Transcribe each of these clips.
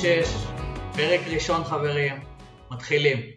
36, פרק ראשון חברים, מתחילים.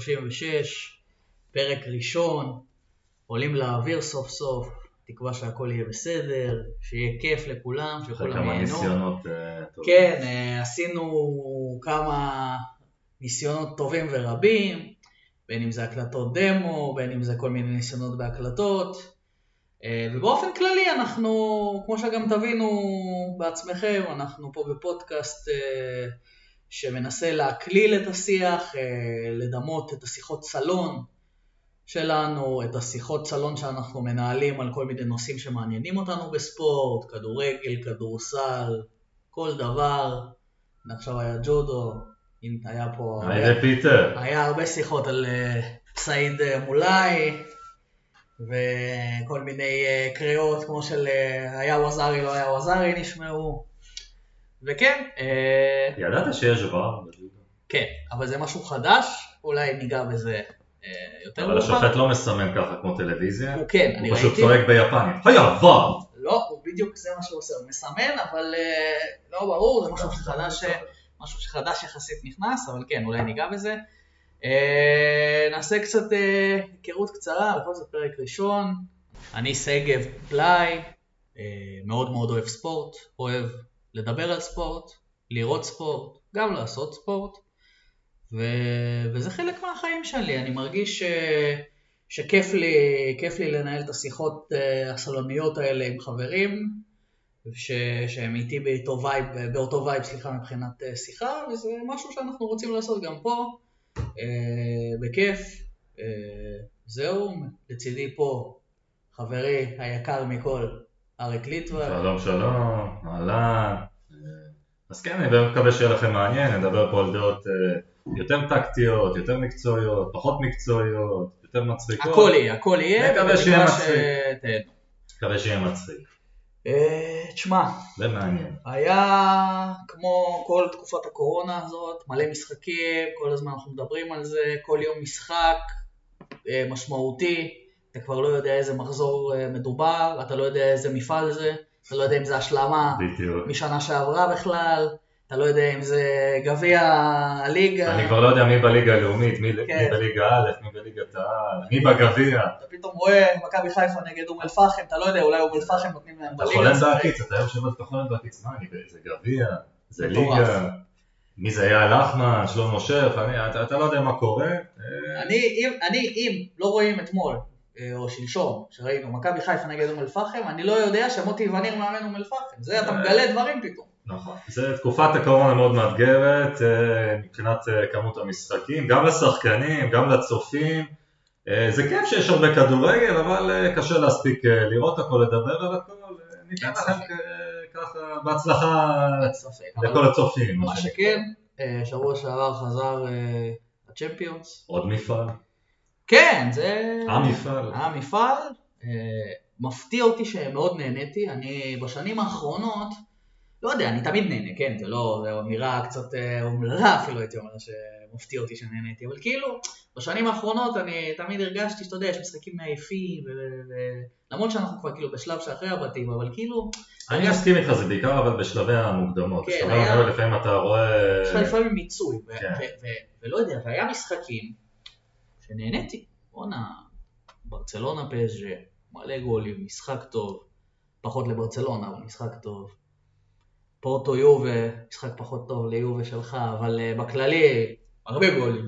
36, פרק ראשון, עולים לאוויר סוף סוף, תקווה שהכל יהיה בסדר, שיהיה כיף לכולם, שכולם כמה ייהנו. ניסיונות אה, טובים. כן, אה, עשינו כמה ניסיונות טובים ורבים, בין אם זה הקלטות דמו, בין אם זה כל מיני ניסיונות בהקלטות. אה, ובאופן כללי אנחנו, כמו שגם תבינו בעצמכם, אנחנו פה בפודקאסט שמנסה להקליל את השיח, אה, לדמות את השיחות סלון שלנו, את השיחות סלון שאנחנו מנהלים על כל מיני נושאים שמעניינים אותנו בספורט, כדורגל, כדורסל, כל דבר. עכשיו היה ג'ודו, הנה, היה פה... היי פיטר. היה הרבה שיחות על אה, סעיד אה, מולאי, וכל מיני קריאות כמו של היה ווזארי, לא היה ווזארי נשמעו. וכן, אה, ידעת שיש בג'ודו? כן, אבל זה משהו חדש, אולי ניגע בזה אה, יותר אבל השופט לא מסמן ככה כמו טלוויזיה, הוא כן, אני הוא פשוט ראיתי. צועק ביפנית, היה בר! לא, הוא בדיוק זה מה שהוא עושה, הוא מסמן, אבל אה, לא ברור, זה משהו שחדש, משהו שחדש יחסית נכנס, אבל כן, אולי ניגע בזה. נעשה קצת היכרות קצרה, בכל זאת פרק ראשון. אני שגב פלאי, אה, מאוד מאוד אוהב ספורט, אוהב לדבר על ספורט, לראות ספורט, גם לעשות ספורט, ו... וזה חלק מהחיים שלי, אני מרגיש ש... שכיף לי, כיף לי לנהל את השיחות אה, הסלוניות האלה עם חברים, ש... שהם איתי באותו vibe, באותו vibe, סליחה, מבחינת אה, שיחה, וזה משהו שאנחנו רוצים לעשות גם פה, אה, בכיף. אה, זהו, לצידי פה חברי היקר מכל, אריק ליטווה. שלום שלום, אהלן. אה, אז כן, אני מקווה שיהיה לכם מעניין, נדבר פה על דעות אה, יותר טקטיות, יותר מקצועיות, פחות מקצועיות, יותר מצחיקות. הכל יהיה, הכל יהיה, נקווה שיהיה מצחיק. שתהנו. מקווה שיהיה מצחיק. אה, תשמע. היה כמו כל תקופת הקורונה הזאת, מלא משחקים, כל הזמן אנחנו מדברים על זה, כל יום משחק משמעותי, אתה כבר לא יודע איזה מחזור אה, מדובר, אתה לא יודע איזה מפעל זה, אתה לא יודע אם זה השלמה בדיוק. משנה שעברה בכלל, אתה לא יודע אם זה גביע הליגה, אני כבר לא יודע מי בליגה הלאומית, מי כן. מי בליגה א', מי בליגת העל, מי בגביע. אתה פתאום רואה מכבי חיפה נגד אום אל-פחם, אתה לא יודע, אולי אום אל-פחם נותנים להם אתה בליגה. חולם לשחק. בעקיץ, אתה יושב ואתה חולם בעקיץ, מה, אני- זה גביע, זה. ליגה, מי זה היה לחמן, שלמה אני- אתה- אתה לא יודע מה קורה. אני, אם, אני, אם לא רואים אתמול, או שלשום, שראינו מכבי חיפה נגד אום אל-פחם, אני לא יודע שמוטי וניר מאמן אום אל-פחם. זה אתה אה. מגלה דברים פתאום. נכון. זה תקופת הקורונה מאוד מאתגרת אה, מבחינת אה, כמות המשחקים, גם לשחקנים, גם לצופים. אה, זה כיף שיש הרבה כדורגל, אבל אה, קשה להספיק אה, לראות הכל, לדבר על הכל. אה, ניתן לכם. אה, ככה בהצלחה לכל הצופים. מה שכן, אה, שבוע שעבר חזר אה, הצ'מפיונס. עוד מפעל, כן, זה... המפעל. המפעל. אה, מפתיע אותי שמאוד נהניתי. אני בשנים האחרונות, לא יודע, אני תמיד נהנה, כן? זה לא, זו אמירה קצת אה, אומללה אפילו הייתי אומר שמפתיע אותי שנהניתי, אבל כאילו, בשנים האחרונות אני תמיד הרגשתי שאתה יודע, יש משחקים מעייפים, למרות שאנחנו כבר כאילו בשלב שאחרי הבתים, אבל כאילו, אני מסכים איתך, זה בעיקר אבל בשלבי המוקדמות. כן, בשלבי המוקדמות לפעמים אתה רואה... יש לך לפעמים מיצוי, כן. ולא יודע, והיה משחקים שנהניתי, בואנה, ברצלונה פסג'ה, מלא גולים, משחק טוב, פחות לברצלונה, אבל משחק טוב. פורטו יובה, משחק פחות טוב ליובה שלך, אבל uh, בכללי, הרבה גולים.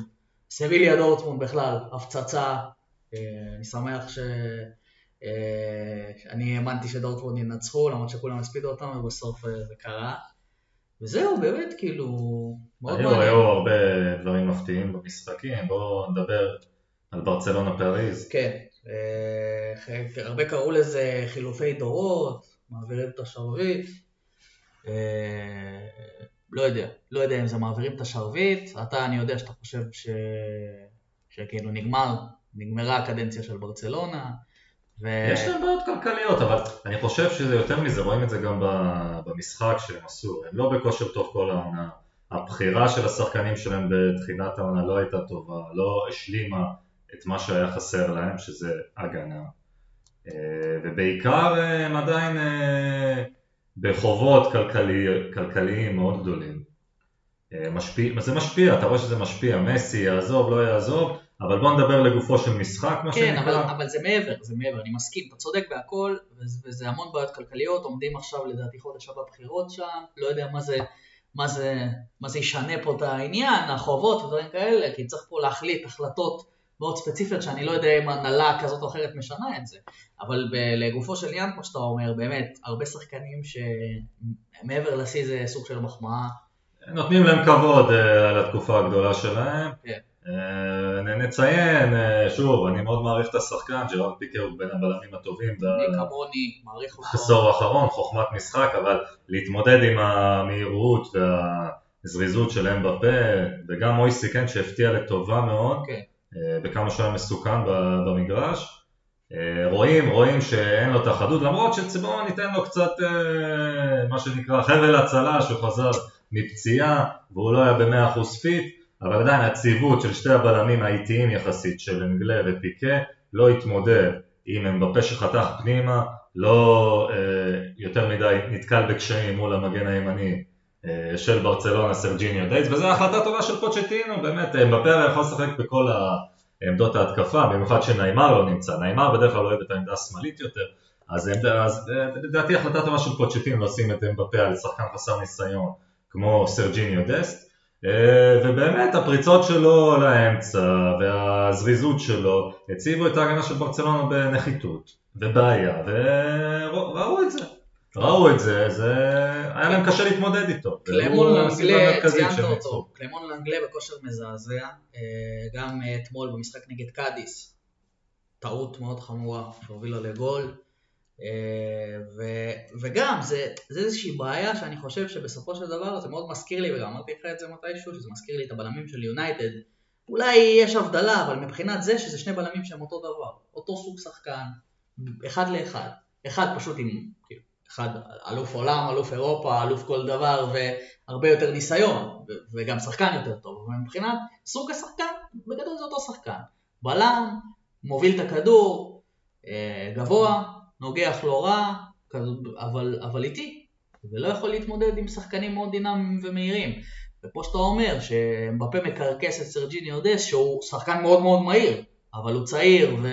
סביליה דורטמונד בכלל, הפצצה. Uh, אני שמח ש... אה, אני האמנתי שדורטמונד ינצחו, למרות שכולם הספידו אותם, ובסוף זה קרה. וזהו, באמת, כאילו, היו. היו הרבה דברים מפתיעים במשחקים, בואו נדבר על ברצלונה פריז. כן, אה, הרבה קראו לזה חילופי דורות, מעבירים את השרביט. אה, לא יודע, לא יודע אם זה מעבירים את השרביט. אתה, אני יודע שאתה חושב ש... שכאילו נגמר, נגמרה הקדנציה של ברצלונה. ו... יש להם בעיות כלכליות, אבל אני חושב שזה יותר מזה, רואים את זה גם במשחק שהם עשו, הם לא בכושר טוב כל העונה. הבחירה של השחקנים שלהם בתחילת העונה לא הייתה טובה, לא השלימה את מה שהיה חסר להם, שזה הגנה. אה, ובעיקר אה, הם עדיין אה, בחובות כלכלי, כלכליים מאוד גדולים. משפיע, זה משפיע, אתה רואה שזה משפיע, מסי יעזוב, לא יעזוב, אבל בוא נדבר לגופו של משחק, מה כן, שנקרא. אבל, אבל זה מעבר, זה מעבר, אני מסכים, אתה צודק בהכל, וזה, וזה המון בעיות כלכליות, עומדים עכשיו לדעתי חודש הבא בחירות שם, לא יודע מה זה, מה זה, מה זה ישנה פה את העניין, החובות ודברים כאלה, כי צריך פה להחליט החלטות מאוד ספציפיות, שאני לא יודע אם הנהלה כזאת או אחרת משנה את זה, אבל ב- לגופו של עניין, כמו שאתה אומר, באמת, הרבה שחקנים שמעבר לשיא זה סוג של מחמאה, נותנים להם כבוד על התקופה הגדולה שלהם. כן. נ- נציין, אה, שוב, אני מאוד מעריך את השחקן, ג'רארד פיקר הוא בין הבלמים הטובים אני כמוני מעריך אותו. בעשור האחרון, חוכמת משחק, אבל להתמודד עם המהירות והזריזות של אמבפה, וגם מויסי כן שהפתיע לטובה מאוד, כן. אה, בכמה שהוא היה מסוכן במגרש. אה, רואים, רואים שאין לו את החדות, למרות שבואו ניתן לו קצת אה, מה שנקרא חבל הצלה, שהוא חזר מפציעה והוא לא היה במאה אחוז fit, אבל עדיין הציוות של שתי הבלמים האיטיים יחסית של לנגלה ופיקה לא התמודד עם אמבפה שחתך פנימה, לא יותר מדי נתקל בקשיים מול המגן הימני של ברצלונה סרג'יניו דסט, וזו החלטה טובה של פוצ'טינו, באמת אמבפה הרי יכול לשחק בכל עמדות ההתקפה, במיוחד שניימר לא נמצא, ניימר בדרך כלל אוהב את העמדה השמאלית יותר, אז, אה, לדעתי החלטה טובה של פוצ'טינו לשים את אמבפה על שחקן חסר ניסיון כמו סרג'יניו דסט, אה, ובאמת הפריצות שלו לאמצע והזריזות שלו הציבו את ההגנה של ברצלונה בנחיתות ובעיה וראו את זה, ראו את זה, זה היה להם קשה להתמודד איתו. קלמון לנגלה, המרכזית ציינת אותו. קלמון לנגלה בכושר מזעזע, אה, גם אתמול במשחק נגד קאדיס, טעות מאוד חמורה שהובילה לגול, אה, ו- וגם זה, זה איזושהי בעיה שאני חושב שבסופו של דבר זה מאוד מזכיר לי, וגם אמרתי לך את זה מתישהו, שזה מזכיר לי את הבלמים של יונייטד, אולי יש הבדלה, אבל מבחינת זה שזה שני בלמים שהם אותו דבר, אותו סוג שחקן, אחד לאחד, אחד פשוט עם, כאילו, אחד אלוף עולם, אלוף אירופה, אלוף כל דבר, והרבה יותר ניסיון, וגם שחקן יותר טוב, אבל מבחינת סוג השחקן, בגדול זה אותו שחקן. בלם, מוביל את הכדור, אה, גבוה, נוגח לא רע, אבל, אבל איטי, ולא יכול להתמודד עם שחקנים מאוד דינמיים ומהירים. ופה שאתה אומר שמבפה מקרקס את סרג'יני אודס, שהוא שחקן מאוד מאוד מהיר, אבל הוא צעיר ו...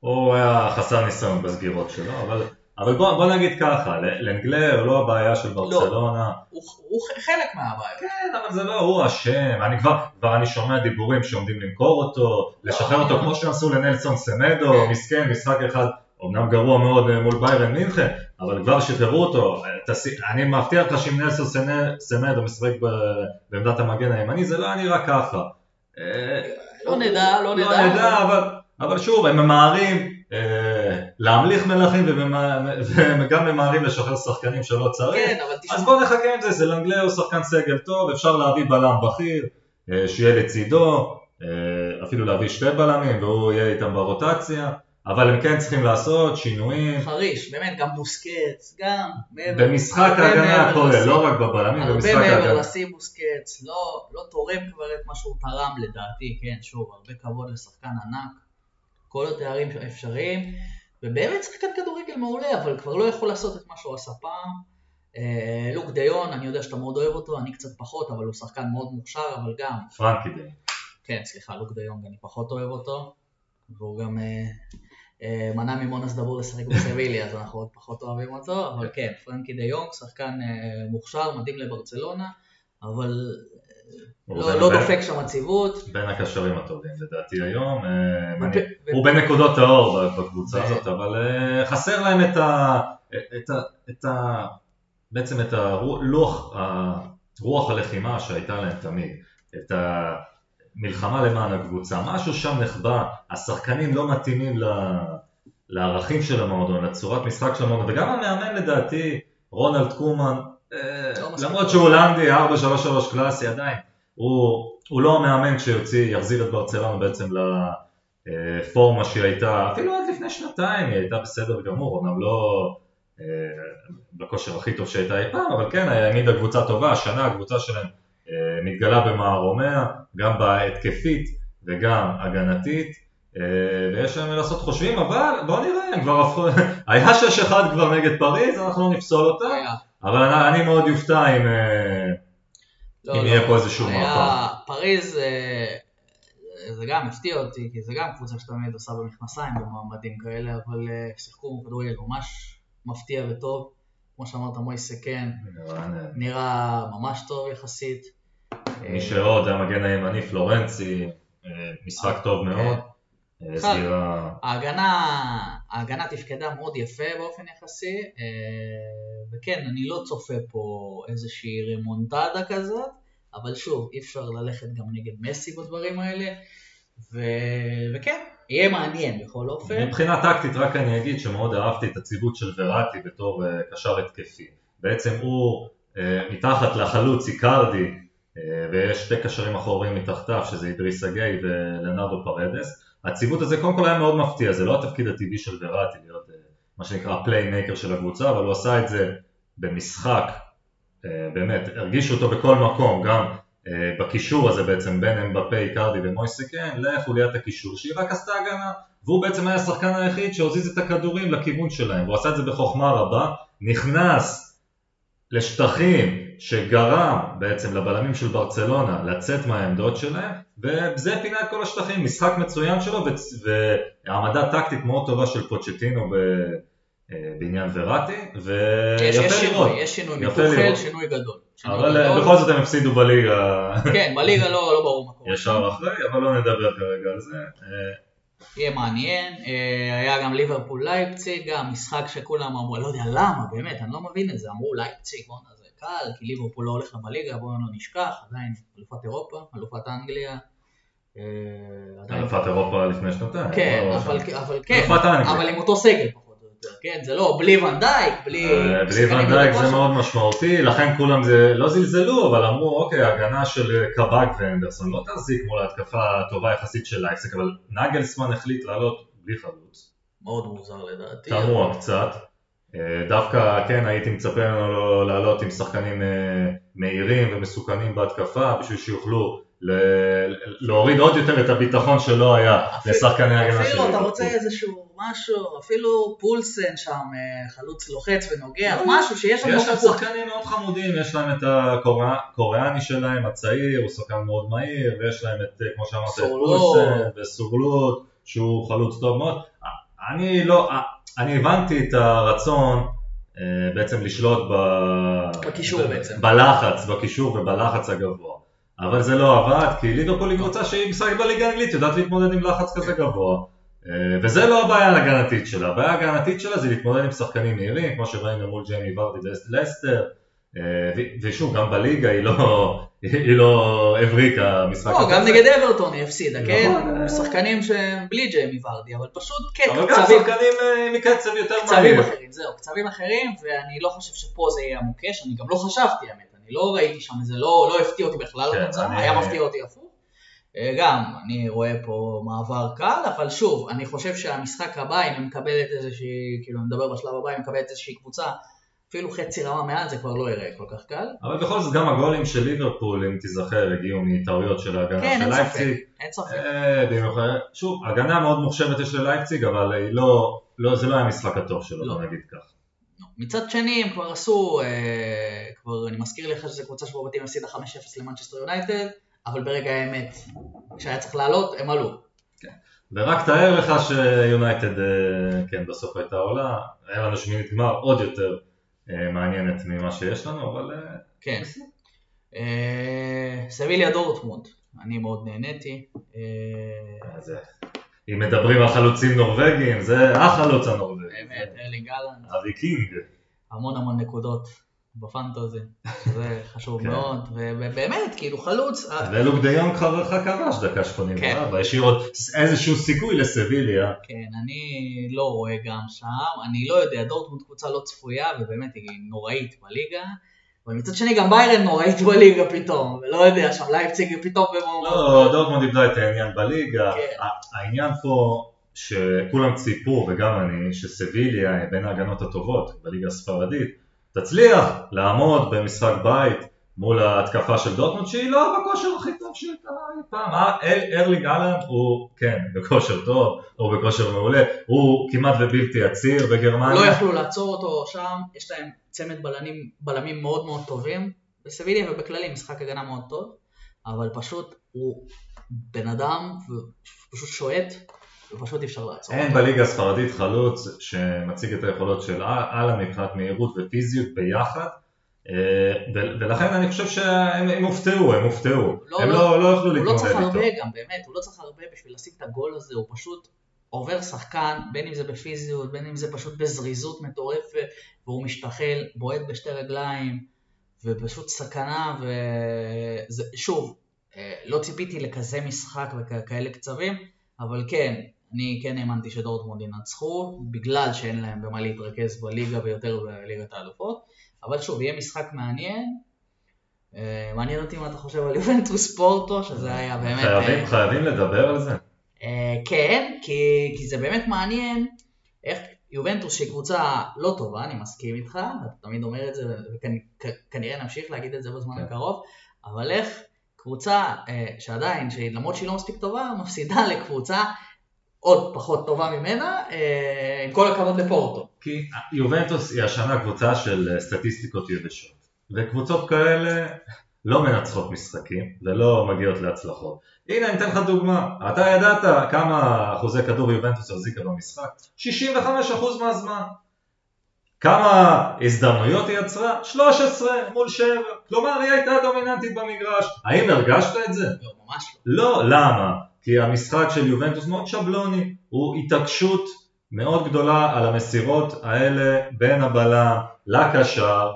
הוא היה חסר ניסיון בסגירות שלו, אבל, אבל בוא, בוא נגיד ככה, ל- לנגלה הוא לא הבעיה של ברצלונה, הוא, הוא חלק מהבעיה. כן, אבל זה לא הוא אשם, אני כבר, כבר אני שומע דיבורים שעומדים למכור אותו, לשחרר אותו כמו שעשו לנלסון סמדו, כן. מסכן, משחק אחד, אמנם גרוע מאוד אה, מול ביירן מינכן, אבל כבר שחררו אותו, תסי- אני מבטיח לך שאם נלסון סמדו משחק ב- בעמדת המגן הימני, זה לא היה נראה ככה. אה, לא נדע, לא נדע. לא נדע, אבל, אבל שוב, הם ממהרים אה, להמליך מלכים וגם ממהרים לשחרר שחקנים שלא צריך. כן, אבל תשמע, אז בוא נחכה עם זה, זה לנגלה הוא שחקן סגל טוב, אפשר להביא בלם בכיר, אה, שיהיה לצידו, אה, אפילו להביא שתי בלמים והוא יהיה איתם ברוטציה, אבל הם כן צריכים לעשות שינויים חריש, באמת, גם בוסקץ, גם מעבר. במשחק הרבה ההגנה מעבר הכולל. לא רק בבלמים, הרבה במשחק מעבר ההגנה. לשיא בוסקץ, לא, לא תורם כבר את מה שהוא תרם לדעתי, כן, שוב, הרבה כבוד לשחקן ענק, כל התארים האפשריים, ובאמת שחקן כדורגל מעולה, אבל כבר לא יכול לעשות את מה שהוא עשה פעם. אה, לוק דיון, אני יודע שאתה מאוד אוהב אותו, אני קצת פחות, אבל הוא שחקן מאוד מוכשר, אבל גם, פרנקי די. כן, סליחה, לוק דיונג, אני פחות אוהב אותו, והוא גם אה, אה, מנע ממונס דבור לשחק בסביליה, אז אנחנו עוד פחות אוהבים אותו, אבל כן, פרנקי דיונג, שחקן מוכשר, מדהים לברצלונה, אבל לא בין- לא בין- דופק שם עציבות. בין הקשרים הטובים לדעתי היום, אה, ו- אני- ו- הוא בנקודות האור בקבוצה ו- הזאת, אבל אה, חסר להם את ה... את ה... את ה... בעצם את הרוח, רוח הלחימה שהייתה להם תמיד, את המלחמה למען הקבוצה, משהו שם נחבא, השחקנים לא מתאימים ל- לערכים של המועדון, לצורת משחק של המועדון, וגם המאמן לדעתי, רונלד קומן, אה, לא. למרות שהוא הולנדי, 4-3-3 קלאסי עדיין, הוא, הוא לא המאמן שיוציא, יחזיר את ברצלונה בעצם לפורמה שהיא הייתה, אפילו עד לפני שנתיים היא הייתה בסדר גמור, אומנם לא אה, בכושר הכי טוב שהייתה אי פעם, אבל כן, העמידה קבוצה טובה, השנה הקבוצה שלהם אה, מתגלה במערומיה, גם בהתקפית וגם הגנתית, אה, ויש להם לעשות חושבים, אבל בואו נראה, הם כבר הפכו, היה 6-1 כבר נגד פריז, אנחנו נפסול אותה. אבל אני מאוד יופתע אם... אה, לא, אם לא. יהיה פה איזשהו מהפך. פריז, אה, זה גם הפתיע אותי, כי זה גם קבוצה שתמיד עושה במכנסיים במעמדים כאלה, אבל אה, שיחקו כדורגל ממש מפתיע וטוב. כמו שאמרת, מויסה כן, נראה ממש טוב יחסית. מי שעוד, המגן הימני פלורנצי, אה, משחק טוב מאוד, אה, בכלל, סגירה... ההגנה, ההגנה תפקדה מאוד יפה באופן יחסי, אה, וכן, אני לא צופה פה איזושהי רמונטדה כזאת, אבל שוב, אי אפשר ללכת גם נגד מסי בדברים האלה, ו... וכן, יהיה מעניין בכל אופן. מבחינה טקטית רק אני אגיד שמאוד אהבתי את הציוות של וראטי בתור אה, קשר התקפי. בעצם הוא אה, מתחת לחלוץ איקרדי ויש שתי קשרים אחוריים מתחתיו שזה אידריס אגיי ולנרדו פרדס. הציוות הזה קודם כל היה מאוד מפתיע, זה לא התפקיד הטבעי של וראטי להיות אה, מה שנקרא playmaker של הקבוצה, אבל הוא עשה את זה במשחק, אה, באמת, הרגישו אותו בכל מקום, גם אה, בקישור הזה בעצם בין אמבפה, איקרדי ומויס קין, לחוליית הקישור שהיא רק עשתה הגנה. והוא בעצם היה השחקן היחיד שהזיז את הכדורים לכיוון שלהם, והוא עשה את זה בחוכמה רבה, נכנס לשטחים שגרם בעצם לבלמים של ברצלונה לצאת מהעמדות שלהם, וזה פינה את כל השטחים, משחק מצוין שלו והעמדה טקטית מאוד טובה של פוצ'טינו ב... אה, בעניין וראטי, יש, יש ויפה שינוי, לראות, יש שינוי, יפה מטוחל לראות. שינוי גדול. שינוי אבל אה, גדול. בכל זאת הם הפסידו בליגה כן, בליגה לא, לא ברור מה קורה. ישר אחרי, אבל לא נדבר כרגע על זה. אה, יהיה מעניין, היה גם ליברפול לייפציג, גם משחק שכולם אמרו, לא יודע למה, באמת, אני לא מבין את זה, אמרו לייפציג, בואנה זה קל, כי ליברפול לא הולך בליגה, בואו לא נשכח, עדיין אלופת אירופה, אלופת אנגליה, אה, אלופת אירופה לפני שנתיים. כן, לא אבל, שם. אבל כן. אבל עם אותו סגל פחות או יותר, כן, זה לא בלי ונדייק, בלי... אה, בלי ונדייק זה. מאוד משמעותי, לכן כולם זה, לא זלזלו, אבל אמרו, אוקיי, ההגנה של קבק ואנדרסון לא תחזיק מול ההתקפה הטובה יחסית של לייפסיק, אבל נגלסמן החליט לעלות בלי חלוץ. מאוד מוזר לדעתי. תמוה קצת. אה, דווקא כן הייתי מצפה ממנו לא- לעלות עם שחקנים אה, מהירים ומסוכנים בהתקפה בשביל שיוכלו ל- להוריד עוד יותר את הביטחון שלא היה לשחקני ההגנה של אפילו אתה. רוצה איזשהו משהו, אפילו פולסן שם, אה, חלוץ לוחץ ונוגע, לא, משהו שיש שם יש להם. שחקנים מאוד חמודים, יש להם את הקוריאני שלהם, הצעיר, הוא שחקן מאוד מהיר, ויש להם את, כמו שאמרת, את. פולסן וסורלוט, שהוא חלוץ טוב מאוד. אני לא, אני הבנתי את הרצון אה, בעצם לשלוט ב... בקישור ב- בעצם. בלחץ, בקישור ובלחץ הגבוה. אבל זה לא עבד, כי ליברפול היא קבוצה שהיא משחקת בליגה האנגלית, יודעת להתמודד עם לחץ כזה גבוה. אה, וזה לא הבעיה ההגנתית שלה, הבעיה ההגנתית שלה זה להתמודד עם שחקנים מהירים, כמו שראינו מול ג'יימי ורדי ולסטר, ושוב, גם בליגה היא לא, היא לא הבריקה משחק לא, גם. נגד אברטון היא הפסידה, נכון, כן? אה. שחקנים שהם בלי ג'יימי ורדי, אבל פשוט כן, אבל גם קצבים- שחקנים אה, מקצב יותר קצבים מהיר. אחרים, זהו, קצבים אחרים, ואני לא חושב שפה זה יהיה המוקש, אני גם לא חשבתי, האמת, אני לא ראיתי שם איזה, לא לא הפתיע אותי בכלל כן, אני- היה מפתיע אותי הפוך. אה, גם, אני רואה פה מעבר קל, אבל שוב, אני חושב שהמשחק הבא, אם היא מקבלת איזושהי, כאילו, אני מדבר בשלב הבא, אם היא מקבלת איזושהי קבוצה, אפילו חצי רמה מעל, זה כבר לא יראה כל כך קל. אבל בכל זאת גם הגולים של ליברפול, אם תיזכר, הגיעו מטעויות של ההגנה כן, של אין ספק, לייפציג. אין ספק. אה, שוב, הגנה מאוד מוחשבת יש ללייפציג, אבל לא, לא, זה לא היה המשחק הטוב שלו, לא. נגיד כך. מצד שני הם כבר עשו, אה, כבר אני מזכיר לך שזו קבוצה שבבתים הפסידה 5-0 למנצ'סטר יונייטד, אבל ברגע האמת, כשהיה צריך לעלות, הם עלו. ורק תאר לך שיונייטד, אה, כן, בסוף הייתה עולה, היה לנו שמינית גמר עוד יותר מעניינת ממה שיש לנו, אבל אה, כן. אה, סביליה דורטמונד, אני מאוד נהניתי. אה, אה, אם מדברים על חלוצים נורבגים, זה החלוץ הנורבגי. באמת, ארלינג הולאנד, הוויקינג. המון המון נקודות בפנטזי, זה חשוב כן. מאוד, ובאמת, כאילו חלוץ, אה, לוק דה יונג חברך כבש דקה 84, השאיר עוד איזשהו סיכוי לסביליה. כן, אני לא רואה גם שם, אני לא יודע, דורטמונד קבוצה לא צפויה, ובאמת היא נוראית בליגה, אבל מצד שני גם ביירן נוראית בליגה פתאום, ולא יודע, שם לייפציג פתאום במהומות. לא, דורטמונד איבדה את העניין בליגה. כן. העניין פה שכולם ציפו, וגם אני, שסביליה בין ההגנות הטובות בליגה הספרדית, תצליח לעמוד במשחק בית מול ההתקפה של דורטמונד שהיא לא בכושר הכי טוב שהייתה אי פעם. אה, אל- ארלינג אהלנד הוא כן בכושר טוב, הוא בכושר מעולה, הוא כמעט ובלתי עציר בגרמניה. לא יכלו לעצור אותו שם, יש להם צמד בלמים, בלמים מאוד מאוד טובים, בסביליה ובכללי משחק הגנה מאוד טוב, אבל פשוט הוא בן אדם, ופשוט שועט, ופשוט אי אפשר לעצור אין. בליגה הספרדית חלוץ שמציג את היכולות של אהלן מבחינת מהירות ופיזיות ביחד אה, ולכן אני חושב שהם הם הופתעו, הם הופתעו, לא, הם לא, לא לא יכלו הוא לא צריך להתמודד הרבה איתו. גם, באמת, הוא לא צריך הרבה בשביל לשים את הגול הזה, הוא פשוט עובר שחקן, בין אם זה בפיזיות, בין אם זה פשוט בזריזות מטורפת, והוא משתחל, בועט בשתי רגליים, ופשוט סכנה, ושוב, לא ציפיתי לכזה משחק וכאלה קצבים, אבל כן, אני כן האמנתי שדורטמונד ינצחו, בגלל שאין להם במה להתרכז בליגה ויותר בליגת האלופות, אבל שוב, יהיה משחק מעניין. אה, מעניין אותי מה אתה חושב על יובנטוס פורטו, שזה היה באמת... חייבים, אה, חייבים לדבר על זה. אה, כן, כי, כי זה באמת מעניין איך יובנטוס שהיא קבוצה לא טובה, אני מסכים איתך, אתה תמיד אומר את זה, וכנראה נמשיך להגיד את זה בזמן כן. הקרוב, אבל איך קבוצה אה, שעדיין, למרות שהיא לא מספיק טובה, מפסידה לקבוצה עוד פחות טובה ממנה, אה, עם כל הכבוד לפורטו. כי יובנטוס היא השנה קבוצה של אה, סטטיסטיקות יבשות, וקבוצות כאלה לא מנצחות משחקים ולא מגיעות להצלחות. הנה אני אתן לך דוגמה, אתה ידעת כמה אחוזי כדור יובנטוס החזיקה במשחק? 65% מהזמן. כמה הזדמנויות היא יצרה? 13 מול 7, כלומר היא הייתה דומיננטית במגרש. האם הרגשת את זה? לא, ממש לא. לא, למה? כי המשחק של יובנטוס מאוד שבלוני, הוא התעקשות מאוד גדולה על המסירות האלה בין הבלם לקשר,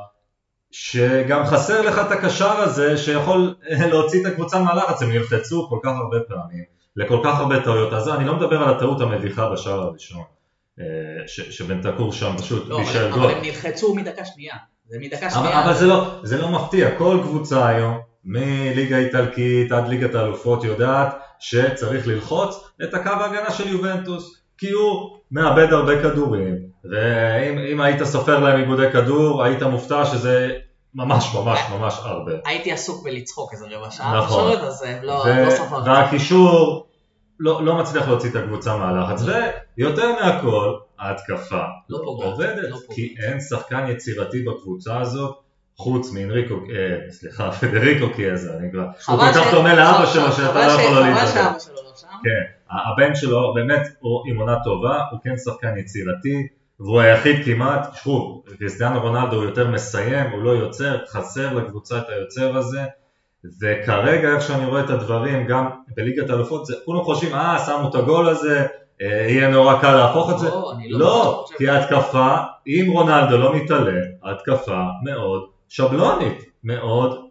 שגם חסר לך את הקשר הזה שיכול להוציא את הקבוצה מהלחץ, הם נלחצו כל כך הרבה פעמים, לכל כך הרבה טעויות, אז אני לא מדבר על הטעות המביכה בשער הראשון, אה, ש- שבנטקור שם פשוט לא, בישל אבל, גול. אבל הם נלחצו מדקה שנייה. זה מדקה אבל, שנייה. אבל זה, לא, זה לא מפתיע, כל קבוצה היום, מליגה איטלקית עד ליגת האלופות, יודעת שצריך ללחוץ את הקו ההגנה של יובנטוס, כי הוא מאבד הרבה כדורים, ואם אם היית סופר להם איבודי כדור, היית מופתע שזה ממש ממש ממש הרבה. הייתי עסוק בלצחוק איזה רבע שעה, נכון. פשוט, אז לא, ו- לא ספרתי. והקישור לא, לא מצליח להוציא את הקבוצה מהלחץ, ויותר מהכל, ההתקפה לא עובדת, לא. כי אין שחקן יצירתי בקבוצה הזאת, חוץ מאנריקו, אה, סליחה, פדריקו קיאזה, אני כבר, הוא כל כך דומה לאבא שלו שאתה לא יכול לא להתאבד. לא. כן, הבן שלו באמת הוא עם עונה טובה, הוא כן שחקן יצירתי, והוא היחיד כמעט, שוב, קריסטיאנו רונלדו הוא יותר מסיים, הוא לא יוצר, חסר לקבוצה את היוצר הזה, וכרגע איך שאני רואה את הדברים, גם בליגת האלופות, כולם חושבים, אה, שמו את הגול הזה, אה, יהיה נורא קל להפוך את זה, לא, לא לא. כי ההתקפה, אם רונלדו לא מתעלה, ההתקפה מאוד שבלונית, מאוד,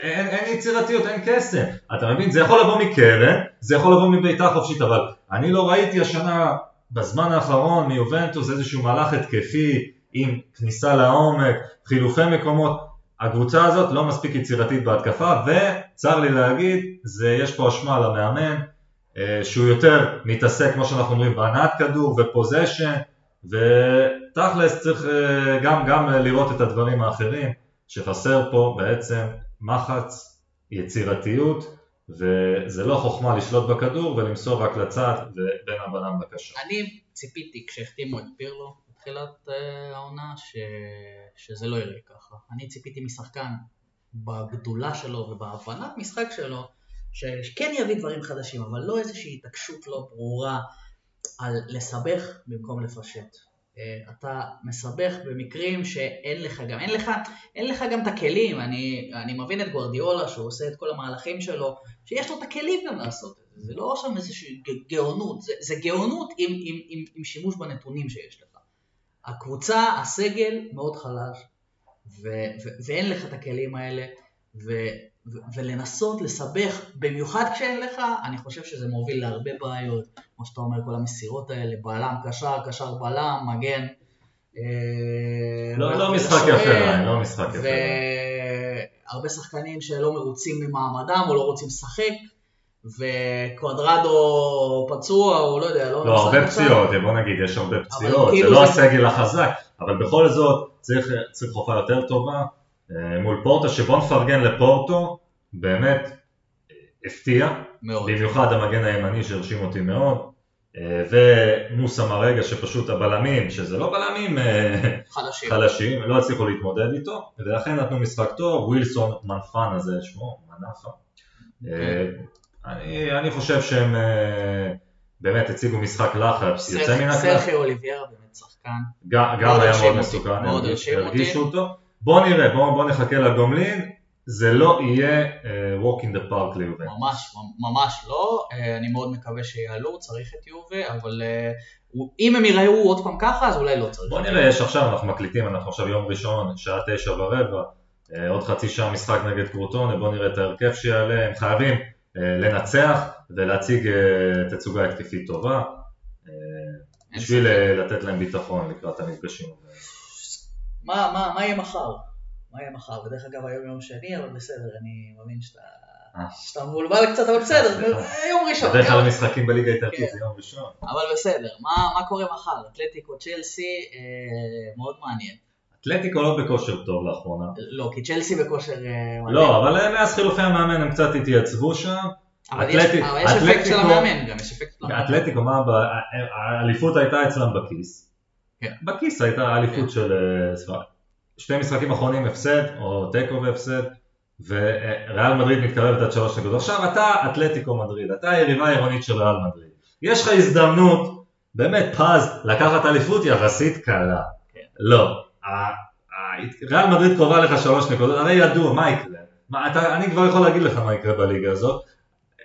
אין, אין יצירתיות, אין קסם. אתה מבין? זה יכול לבוא מקרן, זה יכול לבוא מבעיטה חופשית, אבל אני לא ראיתי השנה, בזמן האחרון, מיובנטוס איזשהו מהלך התקפי, עם כניסה לעומק, חילופי מקומות. הקבוצה הזאת לא מספיק יצירתית בהתקפה, וצר לי להגיד, זה, יש פה אשמה למאמן, אה, שהוא יותר מתעסק, כמו שאנחנו אומרים, בהנעת כדור ופוזיישן, ותכלס צריך אה, גם, גם לראות את הדברים האחרים, שחסר פה בעצם מחץ, יצירתיות, וזה לא חוכמה לשלוט בכדור ולמסור רק לצד ובין הבלם לקשר. אני ציפיתי כשהחתימו את פירלו בתחילת אה, העונה ש... שזה לא יראה ככה. אני ציפיתי משחקן בגדולה שלו ובהבנת משחק שלו שכן יביא דברים חדשים, אבל לא איזושהי התעקשות לא ברורה על לסבך במקום לפשט. אה, אתה מסבך במקרים שאין לך גם, אין לך, אין לך גם את הכלים, אני, אני מבין את גוורדיולה שהוא עושה את כל המהלכים שלו, שיש לו את הכלים גם לעשות את זה, זה לא שם איזושהי גאונות, זה, זה גאונות עם, עם, עם, עם שימוש בנתונים שיש לך. הקבוצה, הסגל מאוד חלש, ו, ו, ואין לך את הכלים האלה, ו, ולנסות לסבך, במיוחד כשאין לך, אני חושב שזה מוביל להרבה בעיות, כמו שאתה אומר, כל המסירות האלה, בלם, קשר, קשר, בלם, מגן. אה, לא, לא משחק יפה, לא משחק יפה. והרבה שחקנים שלא מרוצים ממעמדם או לא רוצים לשחק. וקוואדרדו פצוע, או לא יודע, לא... לא, הרבה פציעות, בוא נגיד, יש הרבה פציעות, כאילו זה לא הסגל החזק, אבל בכל זאת צריך, צריך הופעה יותר טובה מול פורטו, שבוא נפרגן לפורטו, באמת הפתיע, מאוד. במיוחד המגן הימני שהרשים אותי מאוד, אה, ומוסה מרגע שפשוט הבלמים, שזה לא בלמים אה, חלשים, חלשים לא הצליחו להתמודד איתו, ולכן נתנו משחק טוב, ווילסון מנפן הזה שמו, מנפה. Okay. אוקיי. אני, אני חושב שהם באמת הציגו משחק לחץ, יוצא מן הכלל. סרחי אוליביירה באמת שחקן. גם היה מאוד מסוכן, הרגישו אותו. בוא נראה, בוא, בוא נחכה לגומלין, זה לא יהיה uh, walk in the park ליובה. ממש, ממש לא, uh, אני מאוד מקווה שיעלו, צריך את יובה, אבל uh, אם הם יראו עוד פעם ככה, אז אולי לא צריך. בוא נראה, יש עכשיו, אנחנו מקליטים, אנחנו עכשיו יום ראשון, שעה תשע ורבע, uh, עוד חצי שעה משחק נגד קרוטונה, בוא נראה את ההרכב שיעלה, הם חייבים uh, לנצח ולהציג uh, תצוגה התקפית טובה, uh, בשביל uh, לתת להם ביטחון לקראת המפגשים. מה, מה, מה יהיה מחר? מה יהיה מחר? בדרך אגב היום יום שני, אבל בסדר, אני מאמין שאתה... אה. שאתה מבולבל קצת, אבל בסדר, אה, יום ראשון. בדרך כלל המשחקים בליגה האיטלקית כן. זה יום ראשון. אבל בסדר, מה קורה מחר? אתלטיקו צ'לסי, אה, מאוד מעניין. אתלטיקו לא בכושר טוב לאחרונה. לא, כי צ'לסי בכושר... לא, אבל מאז חילופי המאמן הם קצת התייצבו שם. אבל יש אפקט של המאמן גם, יש אפקט של המאמן. אתלטיקו, מה, האליפות הייתה אצלם בכיס. כן. בכיס הייתה האליפות של שתי משחקים אחרונים הפסד, או תיקו והפסד, וריאל מדריד מתקרבת עד שלוש נקודות. עכשיו אתה אתלטיקו מדריד, אתה היריבה העירונית של ריאל מדריד. יש לך הזדמנות, באמת פז, לקחת אליפות יחסית קלה. כן. לא. ריאל מדריד קרובה לך שלוש נקודות, הרי ידוע, מה יקרה? מה, אתה, אני כבר יכול להגיד לך מה יקרה בליגה הזאת.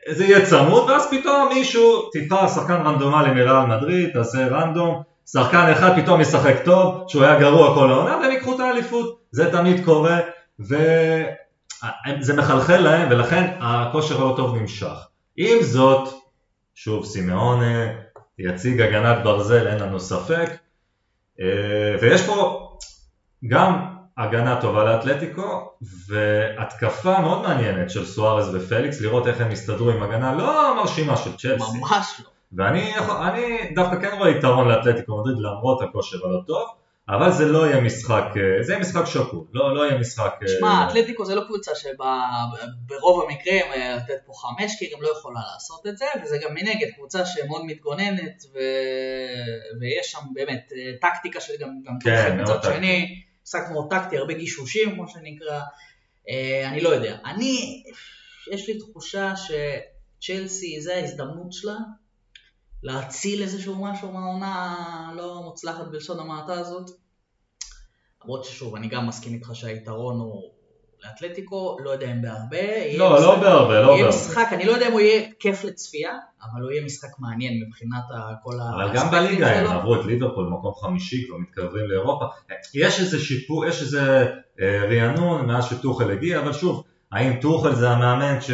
זה יהיה צמוד, ואז פתאום מישהו, תבחר שחקן רנדומלי מריאל מדריד, תעשה רנדום, שחקן אחד פתאום ישחק טוב, שהוא היה גרוע כל העונה, והם ייקחו את האליפות. זה תמיד קורה, וזה מחלחל להם, ולכן הכושר הלא טוב נמשך. עם זאת, שוב, סימאונה יציג הגנת ברזל, אין לנו ספק, אה, ויש פה גם הגנה טובה לאתלטיקו, והתקפה מאוד מעניינת של סוארז ופליקס, לראות איך הם יסתדרו עם הגנה לא מרשימה של צ'לסי. ממש לא. ואני דווקא כן רואה יתרון לאתלטיקו מדריד למרות הכושר הלא טוב, אבל זה לא יהיה משחק, אה, זה יהיה משחק שקול, לא, לא יהיה משחק... אה, שמע, אתלטיקו זה לא קבוצה שברוב המקרים אה, לתת פה חמש, כי היא גם לא יכולה לעשות את זה, וזה גם מנגד קבוצה שמאוד מתגוננת, ו... ויש שם באמת טקטיקה שגם גם כן, מצד שני, משחק מאוד טקטי, הרבה גישושים כמו שנקרא, אני לא יודע. אני, יש לי תחושה שצ'לסי זה ההזדמנות שלה להציל איזשהו משהו מהעונה הלא מוצלחת בלשון המעטה הזאת. למרות ששוב, אני גם מסכים איתך שהיתרון הוא לאתלטיקו, לא יודע אם בהרבה. לא, לא בהרבה, לא בהרבה. יהיה משחק, אני לא יודע אם הוא יהיה כיף לצפייה, אבל הוא יהיה משחק מעניין מבחינת כל ה... אבל גם בליגה הם עברו את ליברפול במקום חמישי, כבר מתקרבים לאירופה. יש איזה שיפור, יש איזה אה, רענון מאז שטוחל הגיע, אבל שוב, האם טוחל זה המאמן ש...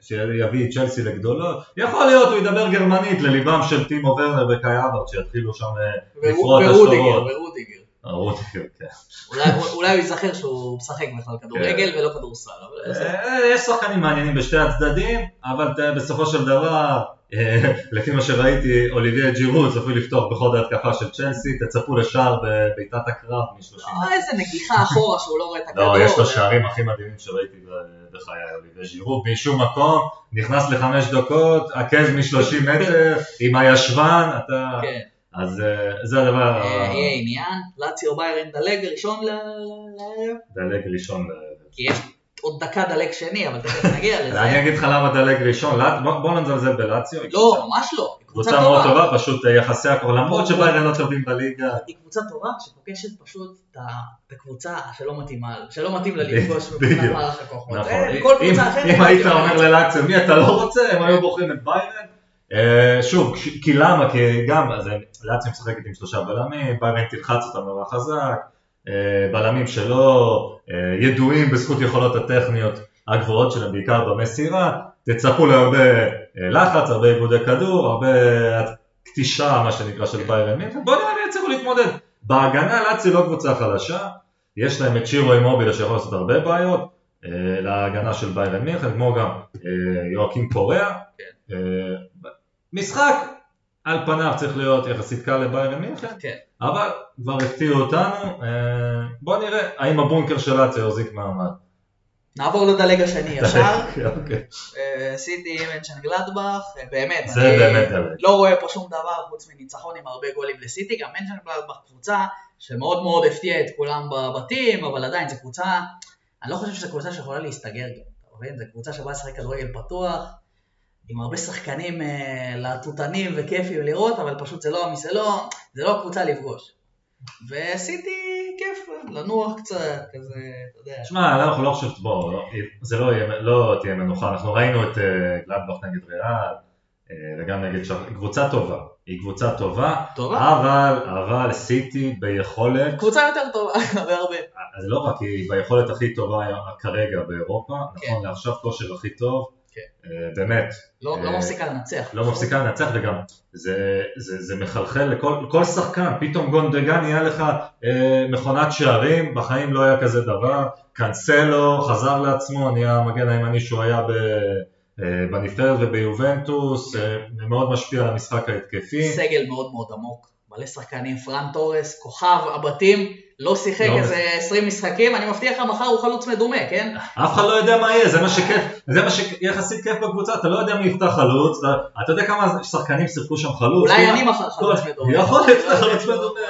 שיביא את צ'לסי לגדולות? יכול להיות, הוא ידבר גרמנית לליבם של טימו ורנר וקאי אברט שיתחילו שם אה, לפרוע את השטרות. ורודיגר. כן. אולי הוא ייזכר שהוא משחק בכלל כדורגל כן. ולא כדורסל. אה, יש שחקנים מעניינים בשתי הצדדים, אבל בסופו של דבר לפי מה שראיתי, אוליביה ג'ירו צפוי לפתוח בחוד ההתקפה של צ'לסי, תצפו לשער בביתת הקרב מ-30. אה, איזה נגיחה אחורה שהוא לא רואה את הכדור. לא, יש לו שערים הכי מדהימים שראיתי בחיי, אוליביה ג'ירו, משום מקום, נכנס לחמש דקות, עקב מ-30 מטר, עם הישבן, אתה... אז אה, זה הדבר... אה, יהיה עניין, לאציו ביירן דלג ראשון לערב? דלג ראשון לערב. כי יש עוד דקה דלג שני, אבל תכף נגיע אני לזה. אגיד לך למה דלג ראשון, בוא נזלזל בלאציו. לא, ממש לא. קבוצה מאוד טובה, פשוט אה, יחסי הכוח, למרות. שביירן לא טובים בליגה. היא קבוצה טובה שפוגשת פשוט את הקבוצה שלא מתאימה, שלא מתאים לה לפגוש. מבחינת מערך הכוחות. נכון. אם- היית. אומר ללאציו מי אתה לא רוצה, הם היו בוחרים את ביירן. אה, שוב, כי למה? כי גם, אז, לאציו משחקת עם שלושה בלמים, ביירן תלחץ אותם נורא חזק, אה, בלמים שלא אה, ידועים בזכות יכולות הטכניות הגבוהות שלהם, בעיקר במסירה, תצפו להרבה לחץ, הרבה איגודי כדור, הרבה קטישה, מה שנקרא, של ביירן מינכן, בוא נראה אם יצליחו להתמודד. בהגנה לאציו לא קבוצה חלשה, יש להם את שירו אימובילה שיכול לעשות הרבה בעיות להגנה של ביירן מינכן, כמו גם יואקים קוריאה. משחק על פניו צריך להיות יחסית קל לביירן מינכן, כן. אבל כבר הפתיעו אותנו, אה, בוא נראה האם הבונקר של לאציו יחזיק מעמד. נעבור לדלג השני ישר. אוקיי. אה, סיטי מנצ'ן גלדבך, אה, באמת. זה אני. לא רואה פה שום דבר חוץ מניצחון עם הרבה גולים לסיטי, גם מנצ'ן גלדבך קבוצה שמאוד מאוד הפתיעה את כולם בבתים, אבל עדיין זו קבוצה, אני לא חושב שזו קבוצה שיכולה להסתגר גם? זו קבוצה שבאה לשחק כדורגל פתוח, עם הרבה שחקנים אה, להטוטנים וכיפים לראות, אבל פשוט זה לא, זה לא, זה לא הקבוצה לפגוש. וסיטי כיף לנוח קצת, כזה, אתה יודע. שמע, אנחנו לא חושבים, בוא, לא- זה לא לא תהיה מנוחה, אנחנו ראינו את אה, גלדבך נגד ריאל, אה, וגם נגד שם, קבוצה טובה, היא קבוצה טובה, טובה? אבל, אבל סיטי ביכולת, קבוצה יותר טובה, בהרבה. אז לא רק היא ביכולת הכי טובה כרגע באירופה, כן. נכון לעכשיו כושר הכי טוב, באמת, לא לא אה, מפסיקה לנצח. לא מפסיקה לנצח וגם זה, מחלחל לכל כל שחקן, פתאום גונדגן נהיה לך אה, מכונת שערים, בחיים לא היה כזה דבר, קאנסלו חזר לעצמו, נהיה המגן הימני שהוא היה אה, בנבחרת וביובנטוס, אה, מאוד משפיע על המשחק ההתקפי. סגל מאוד מאוד עמוק, מלא שחקנים, פרן תורס, כוכב הבתים, לא שיחק לא איזה 20 משחקים, אני מבטיח לך מחר הוא חלוץ מדומה, כן? אף אחד לא יודע מה יהיה, זה מה שכיף, זה מה שיחסית כיף בקבוצה, אתה לא יודע מי יפתח חלוץ, אתה, אתה יודע כמה שחקנים שיחקו שם חלוץ, אולי אני מחר חלוץ מדומה. יכול להיות שאתה חלוץ מדומה.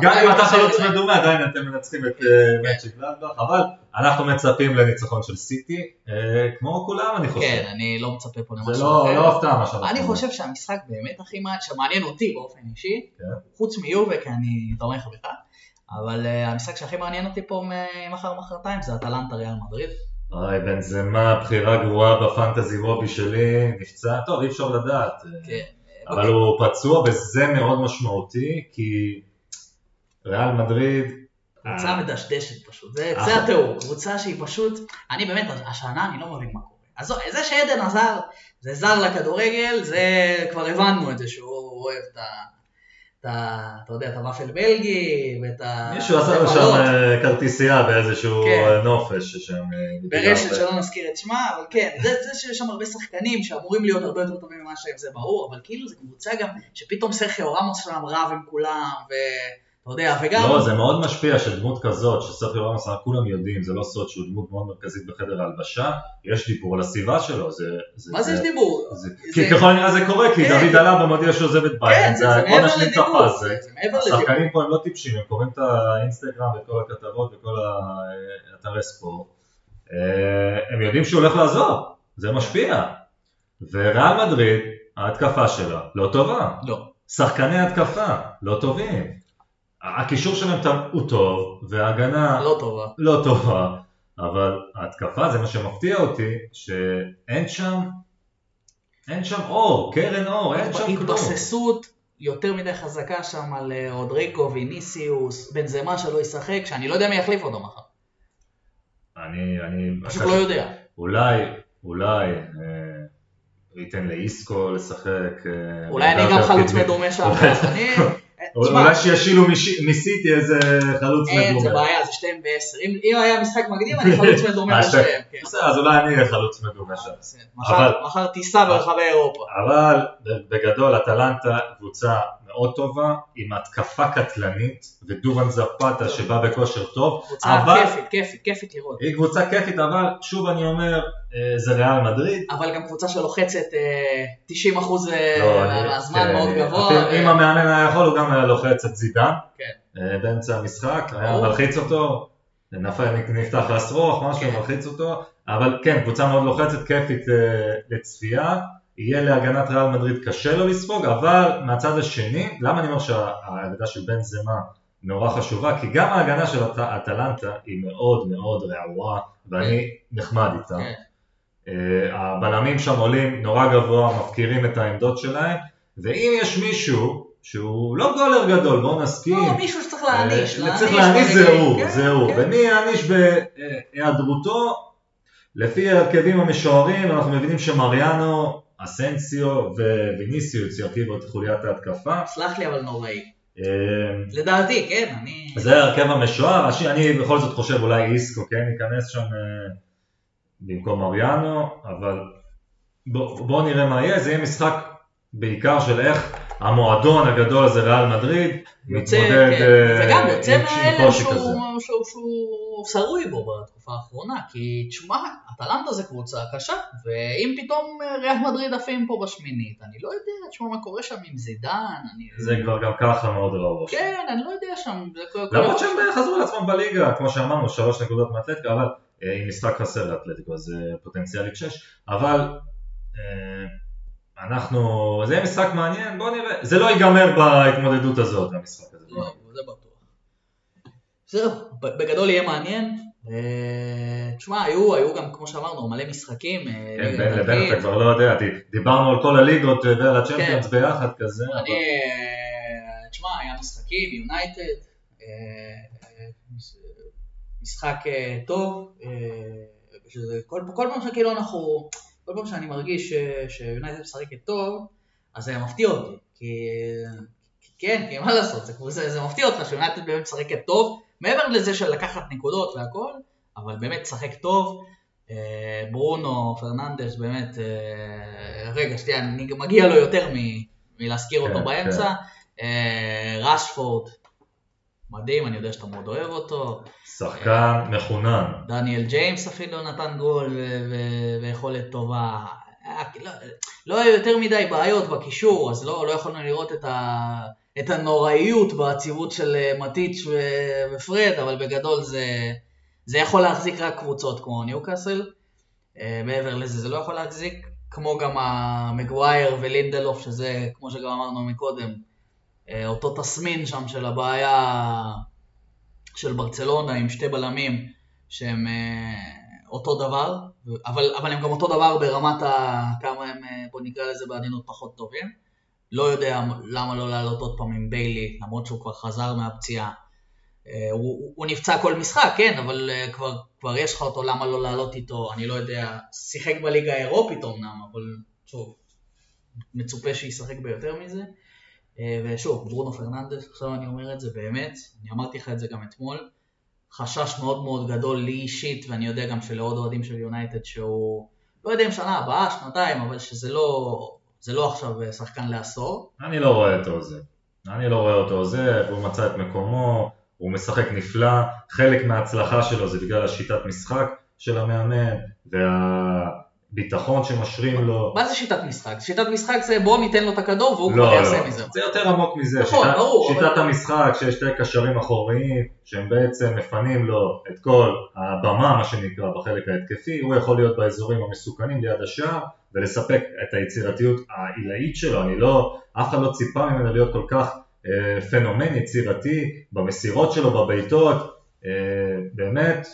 גם אם אתה חלוץ. מדומה, עדיין אתם מנצחים את אה, מאצ'י גלנדבך, אבל אנחנו מצפים לניצחון של סיטי, אה, כמו כולם אני חושב. כן, אני לא מצפה פה למשהו זה לא אחר. לא הפתעה מה שאנחנו אני. חושב שהמשחק באמת הכי מעניין, שמעניין אותי באופן אישי, כן. חוץ מיובה, כי אני תומך בך, אבל אה, המשחק שהכי מעניין אותי פה מחר מחרתיים זה אטלנטה ריאל מדריד. אוי, בנזמה, בחירה גרועה בפנטזי וובי שלי, נפצע, טוב, אי אפשר לדעת. אה, כן. אבל הוא פצוע וזה מאוד משמעותי, כי ריאל מדריד... קבוצה אה, מדשדשת פשוט, זה, אה. זה התיאור, קבוצה שהיא פשוט, אני באמת, השנה אני לא מבין מה קורה. אז זה שעדן עזר, זה זר לכדורגל, זה כבר הבנו את זה שהוא אוהב את ה... אתה יודע, את הוואפל בלגי, ואת ה... מישהו עשה לו שם. אה, כרטיסייה באיזשהו כן. אה, נופש שם. אה, ברשת. שלא נזכיר את שמה, אבל כן, זה, זה שיש שם הרבה שחקנים שאמורים להיות הרבה יותר טובים ממה שהם, זה ברור, אבל כאילו זו קבוצה גם שפתאום סרחיו רמוס שם רב עם כולם, ואתה יודע, וגם... לא, זה מאוד משפיע שדמות כזאת, שסרחיו רמוס, כולם יודעים, זה לא סוד שהוא דמות מאוד מרכזית בחדר ההלבשה, יש דיבור על הסביבה שלו, זה... מה זה יש דיבור? זה- זה- כי ככל הנראה זה קורה, כי כן. דוד אלבה מודיע שהוא עוזב את כן, ביירן, זה זה זה בוא מעבר נשלים את לדיבור, הפס, זה זה מעבר לדיבור. השחקנים פה הם לא טיפשים, הם קוראים את האינסטגרם ואת כל הכתבות וכל האתרי ספורט, אה, הם יודעים שהוא הולך לעזוב, זה משפיע, וריאל מדריד, ההתקפה שלה לא טובה, לא. שחקני התקפה לא טובים, הקישור שלהם הוא טוב, וההגנה לא טובה. לא טובה, אבל ההתקפה זה מה שמפתיע אותי, שאין שם, אין שם אור, קרן אור, אין שם כלום. התבססות יותר מדי חזקה שם על אה, רודריקו, ויניסיוס, בנזמה שלא ישחק, שאני לא יודע מי יחליף אותו מחר. אני, אני, פשוט לא יודע. אולי, אולי, אה, ייתן לאיסקו לשחק. אה, אולי אני גם חלוץ. מדומה שם. אולי- אני... אולי שישילו מסיטי איזה חלוץ אין, זה מדומה. בעיה, זה שתיהם בעשר. אם היה משחק מקדים, אני חלוץ מדומה אה, בשתיהם. כן. בסדר, אז אולי אני אהיה חלוץ מדומה שם. בסדר. מחר- טיסה ברחבי אירופה. אבל בגדול אטלנטה קבוצה מאוד טובה, עם התקפה קטלנית, ודובן זפתה שבא בכושר טוב, קבוצה כיפית, כיפית, כיפית לראות. היא קבוצה כיפית, אבל שוב אני אומר, אה, זה ריאל מדריד. אבל גם קבוצה שלוחצת אה, 90 אחוז לא, מהזמן כן, מאוד גבוה. אם המאמן היה יכול, הוא גם היה לוחץ את זידן כן. אה, באמצע המשחק, היה. מלחיץ אותו. נפתח לשרוך, משהו, כן. מלחיץ אותו, אבל כן, קבוצה מאוד לוחצת, כיפית אה, לצפייה, יהיה להגנת ריאל מדריד קשה לו לספוג, אבל מהצד השני, למה אני אומר שההגנה של בן זמה נורא חשובה? כי גם ההגנה של אט- אטלנטה היא מאוד מאוד רעועה, ואני נחמד איתה. כן. אה, הבלמים שם עולים נורא גבוה, מפקירים את העמדות שלהם, ואם יש מישהו שהוא לא גולר גדול, בואו נסכים, לא, מישהו שצריך להעניש. אה, צריך להעניש זה. הוא, זה הוא. ומי יעניש בהיעדרותו? לפי ההרכבים המשוערים אנחנו מבינים שמריאנו, אסנסיו וויניסיוס ירכיבו את חוליית ההתקפה. סלח לי, אבל נוראי. אה, לדעתי, כן, אני... זה ההרכב המשוער, אני בכל זאת חושב אולי איסקו כן ייכנס שם אה, במקום מריאנו, אבל בואו בוא נראה מה יהיה, זה יהיה משחק בעיקר של איך המועדון הגדול הזה, ריאל מדריד, יוצא, מתמודד כן, אה, יוצא עם- עם מההלם קושי שהוא. שהוא, שהוא שרוי בו בתקופה האחרונה, כי תשמע, אטלנטה זה קבוצה קשה, ואם פתאום אה, ריאל מדריד עפים פה בשמינית, אני לא יודע, תשמע מה קורה שם עם זידן, אני... זה כבר גם ככה מאוד רעוע. כן, אני לא יודע שם, זה למרות שהם חזרו לעצמם בליגה, כמו שאמרנו, שלוש נקודות מאתלטיקה, אבל אה, עם משחק חסר לאתלטיקו, אז אה, פוטנציאלית שש, אבל אה, אנחנו, זה יהיה משחק מעניין, בואו נראה, זה לא ייגמר בהתמודדות הזאת, המשחק הזה. לא, זה בטוח. זהו, ב- בגדול יהיה מעניין. אה, תשמע, היו, היו גם, כמו שאמרנו, מלא משחקים. אה, כן, בין לבין. אתה כבר לא יודע, דיברנו על כל הליגות אה, ועל הצ'מפיונס ביחד כזה, אני, תשמע, היה משחקים, יונייטד, מש- משחק טוב, כל פעם שכאילו אנחנו, כל פעם שאני מרגיש שיונייטד משחקת טוב, אז זה מפתיע אותי, כי כן, כי מה לעשות, זה, זה, זה מפתיע אותך שיונייטד באמת משחקת טוב, מעבר לזה של לקחת נקודות והכל, אבל באמת משחק טוב. אה, ברונו, פרננדס, באמת, אה, רגע, שנייה, מגיע לו יותר מ- מלהזכיר אותו כן, באמצע. אה, רשפורד, מדהים, אני יודע שאתה מאוד אוהב אותו. שחקן מחונן. דניאל ג'יימס אפילו נתן גול ו- ו- ויכולת טובה. היה- לא, לא היו יותר מדי בעיות בקישור, אז לא, לא יכולנו לראות את, ה, את הנוראיות בעציבות של אה, מטיץ' ו- ופרד, אבל בגדול זה, זה יכול להחזיק רק קבוצות כמו ניוקאסל. אה, מעבר לזה זה לא יכול להחזיק, כמו גם המגווייר ולינדלוף, שזה, כמו שגם אמרנו מקודם, אה, אותו תסמין שם של הבעיה של ברצלונה עם שתי בלמים שהם אה, אותו דבר, אבל, אבל הם גם אותו דבר ברמת ה... כמה הם, אה, בוא נקרא לזה בעדינות, פחות טובים. לא יודע למה לא לעלות עוד פעם עם ביילי, למרות שהוא כבר חזר מהפציעה. אה, הוא, הוא, נפצע כל משחק, כן, אבל אה, כבר, כבר יש לך אותו, למה לא לעלות איתו, אני לא יודע, שיחק בליגה האירופית אמנם, אבל שוב, מצופה שישחק ביותר מזה. אה, ושוב, ברונו פרננדס, עכשיו אני אומר את זה באמת, אני אמרתי לך את זה גם אתמול, חשש מאוד מאוד גדול לי אישית, ואני יודע גם שלעוד אוהדים של יונייטד שהוא, לא יודע אם שנה הבאה, שנתיים, אבל שזה לא, זה לא עכשיו אה, שחקן לעשור. אני לא רואה אותו זה. אני לא רואה אותו עוזב, הוא מצא את מקומו, הוא משחק נפלא, חלק מההצלחה שלו זה בגלל השיטת משחק של המאמן, והביטחון שמשרים לו. מה זה שיטת משחק? שיטת משחק זה בוא ניתן לו את הכדור והוא כבר לא, יעשה לא, מזה. זה יותר עמוק מזה, נכון, ברור, שיטת המשחק שיש שתי קשרים אחוריים שהם בעצם מפנים לו את כל הבמה מה שנקרא בחלק ההתקפי, הוא יכול להיות באזורים המסוכנים ליד השער ולספק את היצירתיות העילאית שלו, אני לא, אף אחד לא ציפה ממנו להיות כל כך אה, פנומן יצירתי במסירות שלו, בבעיטות, אה, באמת,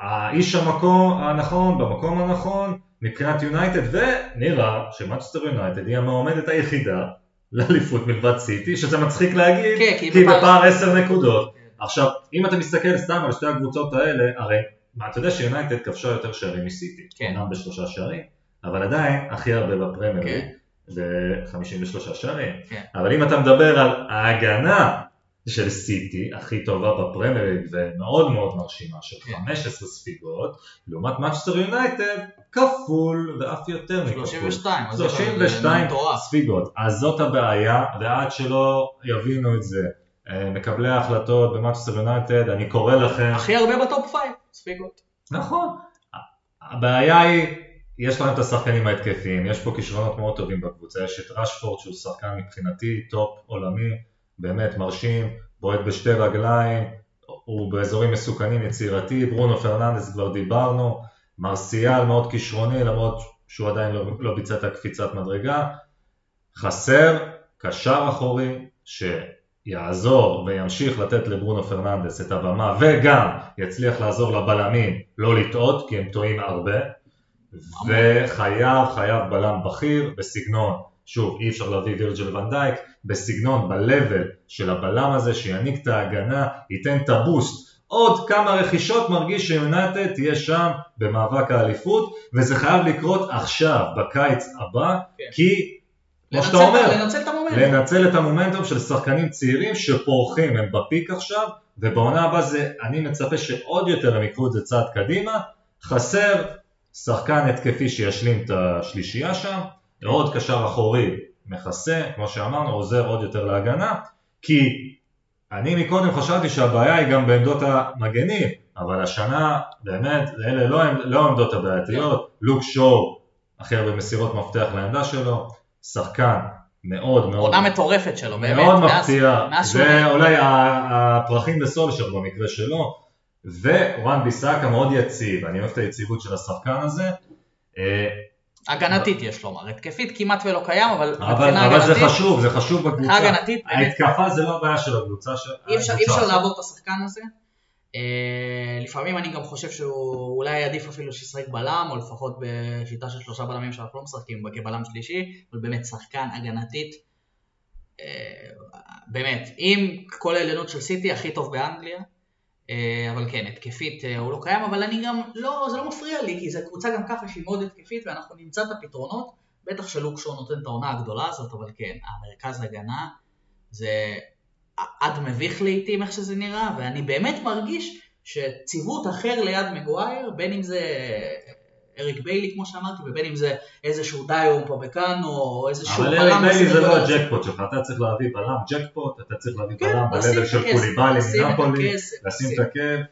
האיש המקום הנכון, במקום הנכון מבחינת יונייטד, ונראה שמאצ'סטר יונייטד היא המועמדת היחידה לאליפות מלבד סיטי, שזה מצחיק להגיד, כן, כי היא בפער- בפער 10 נקודות. עכשיו, אם אתה מסתכל סתם על שתי הקבוצות האלה, הרי מה, אתה יודע שיונייטד כבשה יותר שערים מסיטי, כן. אומנם בשלושה שערים, אבל עדיין הכי הרבה בפרמייר כן. ליג, ב-53 שערים. כן. אבל אם אתה מדבר על ההגנה של סיטי, הכי טובה בפרמייר ליג ומאוד מאוד מרשימה, של כן. 15 ספיגות, לעומת מאצ'סטר יונייטד, כפול ואף יותר מכפול. 32, אז זה כבר 32 מטורף. ספיגות. אז זאת הבעיה, ועד שלא יבינו את זה, אה, מקבלי ההחלטות במאצ'סטר יונייטד, אני קורא לכם, הכי הרבה ב top five, ספיגות. נכון, הבעיה היא, יש לנו את השחקנים ההתקפיים, יש פה כישרונות מאוד טובים בקבוצה, יש את רשפורד שהוא שחקן מבחינתי טופ עולמי, באמת מרשים, בועט בשתי רגליים, הוא באזורים מסוכנים יצירתי, ברונו פרננדס כבר דיברנו, מרסיאל מאוד כישרוני למרות שהוא עדיין לא, לא ביצע את הקפיצת מדרגה, חסר קשר אחורי שיעזור וימשיך לתת לברונו פרננדס את הבמה וגם יצליח לעזור לבלמים לא לטעות כי הם טועים הרבה. וחייב חייב בלם בכיר בסגנון שוב, אי אפשר להביא וירג'ל ונדייק, בסגנון, ב-level של הבלם הזה, שיעניק את ההגנה, ייתן את הבוסט. עוד כמה רכישות מרגיש שיונטד תהיה שם במאבק האליפות, וזה חייב לקרות עכשיו, בקיץ הבא, כן. כי, כמו שאתה אומר, לנצל את המומנטום. לנצל את המומנטום של שחקנים צעירים שפורחים, הם בפיק עכשיו, ובעונה הבאה זה, אני מצפה שעוד יותר הם יקחו את זה צעד קדימה, חסר שחקן התקפי שישלים את השלישייה שם, עוד קשר אחורי מכסה, כמו שאמרנו, עוזר עוד יותר להגנה, כי אני מקודם חשבתי שהבעיה היא גם בעמדות המגנים, אבל השנה באמת אלה לא, לא העמדות הבעייתיות, לוק שואו הכי הרבה מסירות מפתח לעמדה שלו, שחקן מאוד מאוד... עונה מטורפת שלו, באמת. מאוד מפתיע, זה אולי הפרחים בסולשר במקרה שלו, ורואן ביסאקה מאוד יציב, אני אוהב את היציבות של השחקן הזה. הגנתית יש לומר, התקפית כמעט ולא קיים, אבל מבחינה הגנתית... אבל זה חשוב, זה חשוב בקבוצה. הגנתית... ההתקפה זה לא הבעיה של הקבוצה. אי אפשר, לעבור את השחקן הזה. אה, לפעמים אני גם חושב שהוא אולי עדיף אפילו שישחק בלם, או לפחות בשיטה של שלושה בלמים שאנחנו לא משחקים כבלם שלישי, אבל באמת שחקן הגנתית, אה, באמת, עם כל העליונות של סיטי, הכי טוב באנגליה. אה, אבל כן, התקפית אה, הוא לא קיים, אבל אני גם, לא, זה לא מפריע לי, כי זו קבוצה גם ככה שהיא מאוד התקפית, ואנחנו נמצא את הפתרונות, בטח שלוק שואו נותן את העונה הגדולה הזאת, אבל כן, המרכז הגנה זה עד מביך לעיתים איך שזה נראה, ואני באמת מרגיש שציוות אחר ליד מגווייר, בין אם זה אריק ביילי כמו שאמרתי, ובין אם זה איזשהו דיום פה בקאנו, או איזשהו. אבל אריק ביילי זה לא הג'קפוט שלך, אתה צריך להביא בלם ג'קפוט, אתה צריך להביא כן, בלם בלבל של קוליבאלי מנפולי, לשים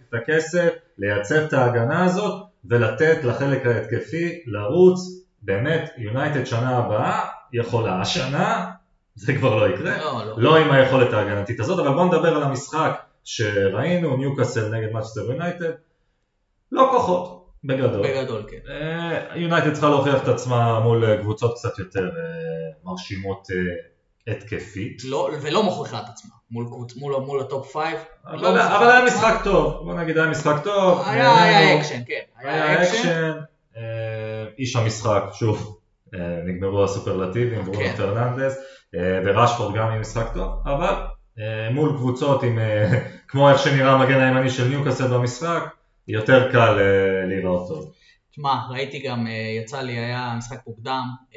את הכסף, לייצב את ההגנה הזאת, ולתת לחלק ההתקפי לרוץ, באמת, יונייטד שנה הבאה יכולה, השנה זה כבר לא יקרה, לא, לא. לא עם היכולת ההגנתית הזאת, אבל בואו נדבר על המשחק שראינו, ניוקאסל נגד מאצ'סטר יונייטד, לא כוחות, בגדול. בגדול, כן. אה, יונייטד צריכה להוכיח את עצמה מול אה, קבוצות קצת יותר אה, מרשימות התקפית. לא, ולא מוכיחה את עצמה מול, מול, מול ה top five. אבל, לא אבל היה משחק טוב, בוא נגיד היה משחק טוב. היה, היה אקשן, כן. היה אקשן. איש המשחק, שוב, נגמרו הסופרלטיבים, ברונו כן. פרננדס, ורשפורד גם עם משחק טוב, אבל מול קבוצות עם, כמו איך שנראה המגן הימני של ניוקאסל במשחק, יותר קל uh, להיראות טוב. תשמע, ראיתי גם, uh, יצא לי, היה משחק מוקדם uh,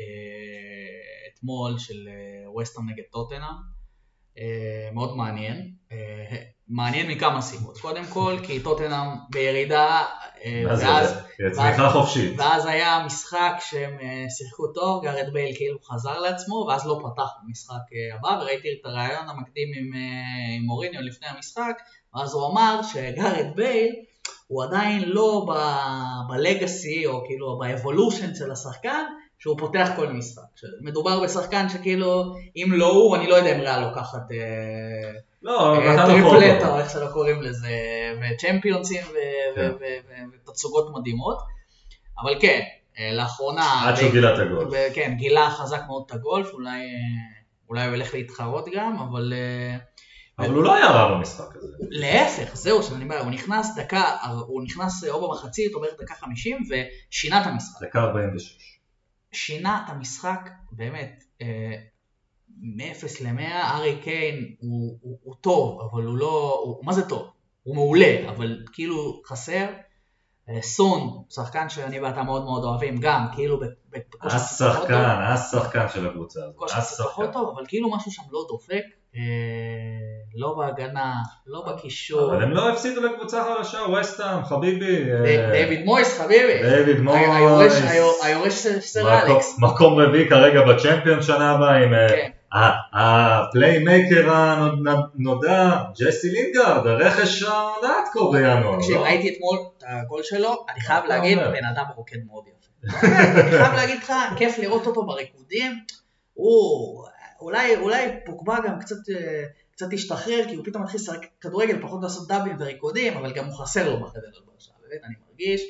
אתמול של ווסטרם נגד טוטנאם, מאוד מעניין. מעניין מכמה סיבות. קודם כל, כי טוטנאם בירידה, ואז, צמיחה חופשית. ואז היה משחק שהם שיחקו טוב, גארד בייל כאילו חזר לעצמו, ואז לא פתח במשחק הבא, וראיתי את הריאיון המקדים עם, עם מוריניו לפני המשחק, ואז הוא אמר שגארת' בייל הוא עדיין לא ב legacy או כאילו ב evolution של השחקן שהוא פותח כל משחק. מדובר בשחקן שכילו, אם לא הוא, אני לא יודע אם ריאל לוקחת אה, לא, אה, טריפלטה או איך שלא קוראים לזה, וצ'מפיונסים כן. ותצוגות מדהימות. אבל כן, אה, לאחרונה... עד שהוא גילה את הגולף. כן, גילה חזק מאוד את הגולף, אולי הוא ילך להתחרות גם, אבל... אבל הוא לא היה רע במשחק הזה. להפך, זהו שאני אומר, הוא נכנס דקה, הוא נכנס או במחצית או בערך דקה 50 ושינה את המשחק. דקה 46. שינה את המשחק, באמת, אה, מ-0 ל-100, ארי קיין הוא, הוא, הוא טוב, אבל הוא לא, הוא, מה זה טוב? הוא מעולה, אבל כאילו חסר. אה, סון, שחקן שאני ואתה מאוד מאוד אוהבים, גם כאילו בקושי השחקן, השחקן של הקבוצה הזאת. טוב, אבל כאילו משהו שם לא דופק. אה, לא בהגנה, לא בקישור. אבל הם לא הפסידו לקבוצה חדשה, ווסטהאם, חביבי. אה, דיוויד מויס, חביבי. דיוויד מויס. היורש סר אלכס. מקום רביעי כרגע בצ'מפיון שנה הבאה עם אה, כן. ה playmaker הנודע, ג'סי לינגארד, הרכש העונה עד כה בינואר. תקשיב, לא? ראיתי אתמול את הגול שלו, אני חייב להגיד, בן אדם רוקד מאוד יפה. אני חייב להגיד לך, כיף לראות אותו בריקודים. הוא... אולי, אולי פוגבה גם קצת, אה, קצת השתחרר, כי הוא פתאום מתחיל לשחק כדורגל, פחות לעשות דאבים וריקודים, אבל גם הוא חסר לו בחדר הלבשה. באמת, אני מרגיש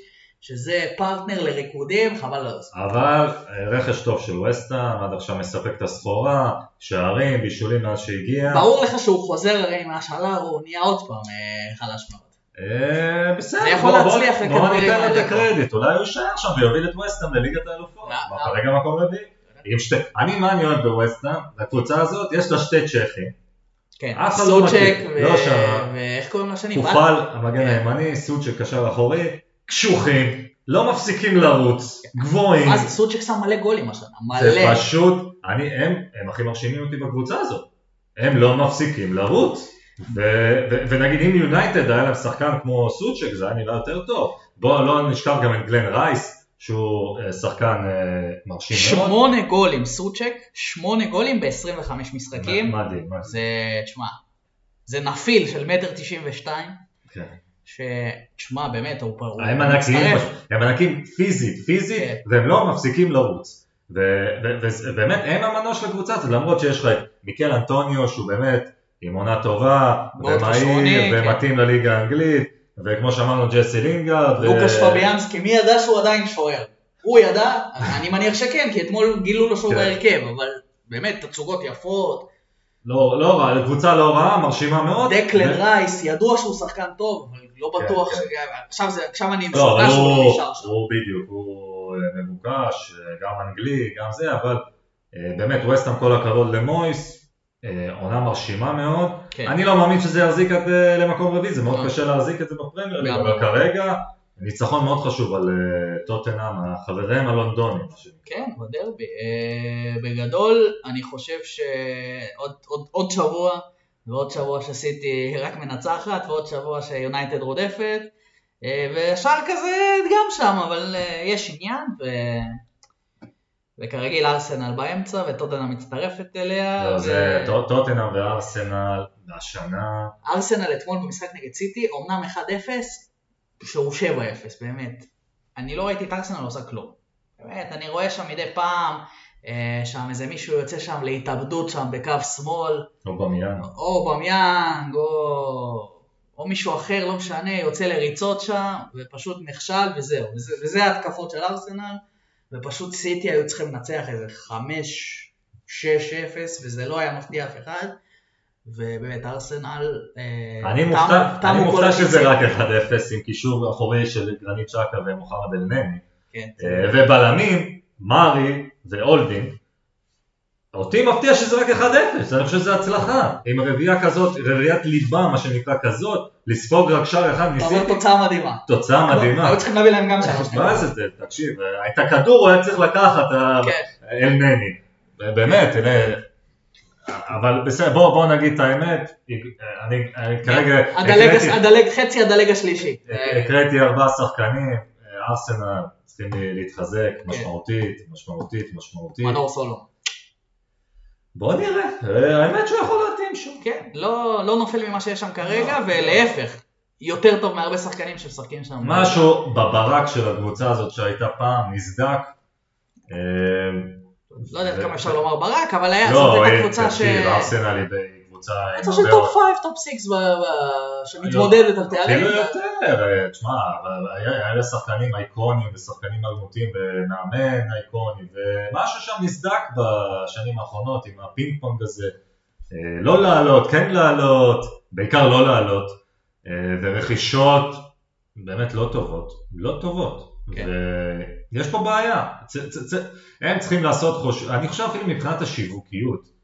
שזה פרטנר לריקודים, חבל על הזמן. אבל אה, רכש טוב של וסטהאם, עד עכשיו מספק את הסחורה, שערים, בישולים מאז שהגיע. ברור לך שהוא חוזר הרי מהשאלה, הוא נהיה עוד פעם אה, חלש מאוד. אה, בסדר, בוא- ניתן לו את. הקרדיט, אולי הוא יישאר שם ויוביל את וסטהאם לליגת האלופות. לא, מה, לא. כרגע מקום רביעי. עם שתי, אני מה אני אוהב בווסטהאם, לקבוצה הזאת יש לה שתי צ'כים, כן, לא סוצ'ק, לא שמע. ואיך קוראים לשני? קופל, המגן כן. הימני, סוצ'ק קשר אחורי, קשוחים, לא מפסיקים לרוץ, גבוהים, זה, סוצ'ק שם מלא גולים השנה, זה מלא. פשוט, אני, הם, הם הכי מרשימים אותי בקבוצה הזאת, הם לא מפסיקים לרוץ, ונגיד אם יונייטד היה להם שחקן כמו סוצ'ק זה היה נראה יותר טוב, בואו לא נשכח גם את גלן רייס, שהוא אה, שחקן אה, מרשים מאוד, שמונה גולים, סוצ'ק, שמונה גולים ב-25 משחקים. מדהים, מדהים, זה, תשמע, זה נפיל של מטר תשעים ושתיים, כן. שתשמע, באמת, הוא הוא הם ענקיים, מצטרף. הם ענקים פיזית, פיזית, כן. והם לא מפסיקים לרוץ. ובאמת הם המנוע של הקבוצה הזאת, למרות שיש לך את מיקל אנטוניו שהוא באמת עם עונה טובה, ומהיר, כן. ומתאים לליגה האנגלית, וכמו שאמרנו ג'סי לינגארד, ו- לוקאס פביאנסקי, מי ידע שהוא עדיין שוער? הוא ידע, אני מניח שכן, כי אתמול גילו לו שהוא כן. בהרכב, אבל באמת, תצוגות יפות, לא לא רע, קבוצה לא רעה, מרשימה מאוד. דקלן רייס, ידוע שהוא שחקן טוב, אבל לא כן, בטוח, כן. עכשיו זה- עכשיו אני לא, משוכנע שהוא לא נשאר שם. הוא בדיוק, הוא אה, מבוקש, אה, גם אנגלי, גם זה, אבל אה, באמת ווסטהאם כל הכבוד למויס, עונה מרשימה מאוד. כן. אני לא מאמין שזה יחזיק עד אה, למקום רביעי, זה מאוד לא. קשה להחזיק את זה בפרמייר אבל. כרגע ניצחון מאוד חשוב על אה, טוטנאם, החברים הלונדונים. כן, בדרבי. אה, בגדול, אני חושב שעוד עוד, עוד שבוע, ועוד שבוע שסיטי רק מנצחת, ועוד שבוע שיונייטד רודפת, אה, והשאר כזה גם שם, אבל אה, יש עניין, ו... וכרגיל ארסנל באמצע, וטוטנה מצטרפת אליה. לא, ו- זה טוט- טוטנאם וארסנל, והשנה, ארסנל אתמול במשחק נגד סיטי, אמנם 1-0, שהוא 7-0, באמת. אני לא ראיתי את ארסנל עושה כלום. באמת, אני רואה שם מדי פעם, אה, שם איזה מישהו יוצא שם להתאבדות שם בקו שמאל, לא במיאן. או במיאנג, או, או מישהו אחר, לא משנה, יוצא לריצות שם, ופשוט נכשל וזהו. וזה, וזה ההתקפות של ארסנל, ופשוט סיטי היו צריכים לנצח איזה 5-6-0, וזה לא היה מפתיע אף אחד. ובאמת ארסנל, אה, אני מופתע, שזה. רק 1-0 עם קישור אחורי של גרנית שקה ומוחמד אל-נני. כן. אה, ובלמים, מארי ואולדין. אותי מפתיע שזה רק 1-0, אני חושב שזה הצלחה. עם רביעייה כזאת, רביעיית ליבה, מה שנקרא כזאת, לספוג רק שער אחד ניסיתי, תוצאה מדהימה. תוצאה מדהימה. היו צריכים להביא להם גם שלוש מה זה, זה, תקשיב, את הכדור הוא היה צריך לקחת, כן. אל-נני. באמת, הנה, אבל בסדר, בוא בוא נגיד את האמת, אני אני כרגע הדלג, הקראתי- הדלג, חצי הדלג השלישי. הקראתי ארבעה שחקנים, ארסנל צריכים להתחזק כן. משמעותית, משמעותית, משמעותית. מנור סולו. בוא נראה, אה, האמת שהוא יכול להתאים שוב. כן, לא, לא נופל ממה שיש שם כרגע, ולהפך, יותר טוב מהרבה שחקנים שמשחקים שם. משהו בברק של הקבוצה הזאת שהייתה פעם נסדק. אה, לא יודע עד ו- כמה אפשר לומר ברק, אבל היה, לא, זאת אה, הייתה קבוצה ש... תקשיב, ארסנל היא קבוצה... עם קבוצה של טופ 5, טופ 6, שמתמודדת על תארים. אפילו יותר, אה, תשמע, אבל היה לה שחקנים אייקונים ושחקנים אלמותיים ומאמן אייקוני ומשהו שם נסדק בשנים האחרונות עם הפינג פונג הזה, אה, לא לעלות, כן לעלות, בעיקר לא לעלות, אה, ורכישות באמת לא טובות, לא טובות, כן. ויש פה בעיה, צ- צ- צ- הם צריכים לעשות, חוש... אני חושב אפילו מבחינת השיווקיות,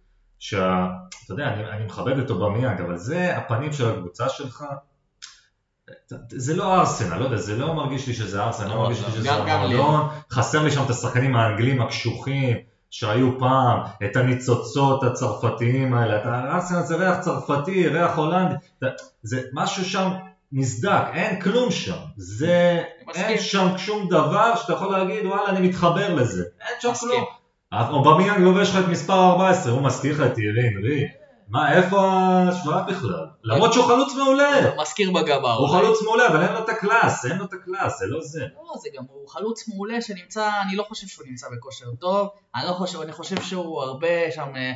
שה... אתה יודע, אני, אני מכבד את אובמיאנג, אבל זה הפנים של הקבוצה שלך, זה לא ארסנל, לא יודע, זה לא מרגיש לי שזה ארסנל, לא לא, מרגיש לא, לי שזה גם לי. המועדון, חסר לי שם את השחקנים האנגלים הקשוחים שהיו פעם, את הניצוצות הצרפתיים האלה, אתה- ארסנל זה ריח צרפתי, ריח הולנדי, זה משהו שם נסדק, אין כלום שם, זה. אין שם שום דבר שאתה יכול להגיד וואלה אני מתחבר לזה, אין שם. כלום. אובמיאנג לובש לך את מספר 14, הוא מזכיר לך את תיירי אנרי. מה, איפה ההשוואה בכלל? למרות שהוא חלוץ מעולה. מזכיר בגבה. הוא חלוץ מעולה, אבל אין לו את ה class, אין לו את ה class, זה לא זה. לא, זה גם, הוא חלוץ מעולה שנמצא, אני לא חושב שהוא נמצא בכושר טוב, אני לא חושב, אני חושב שהוא הרבה שם, אה,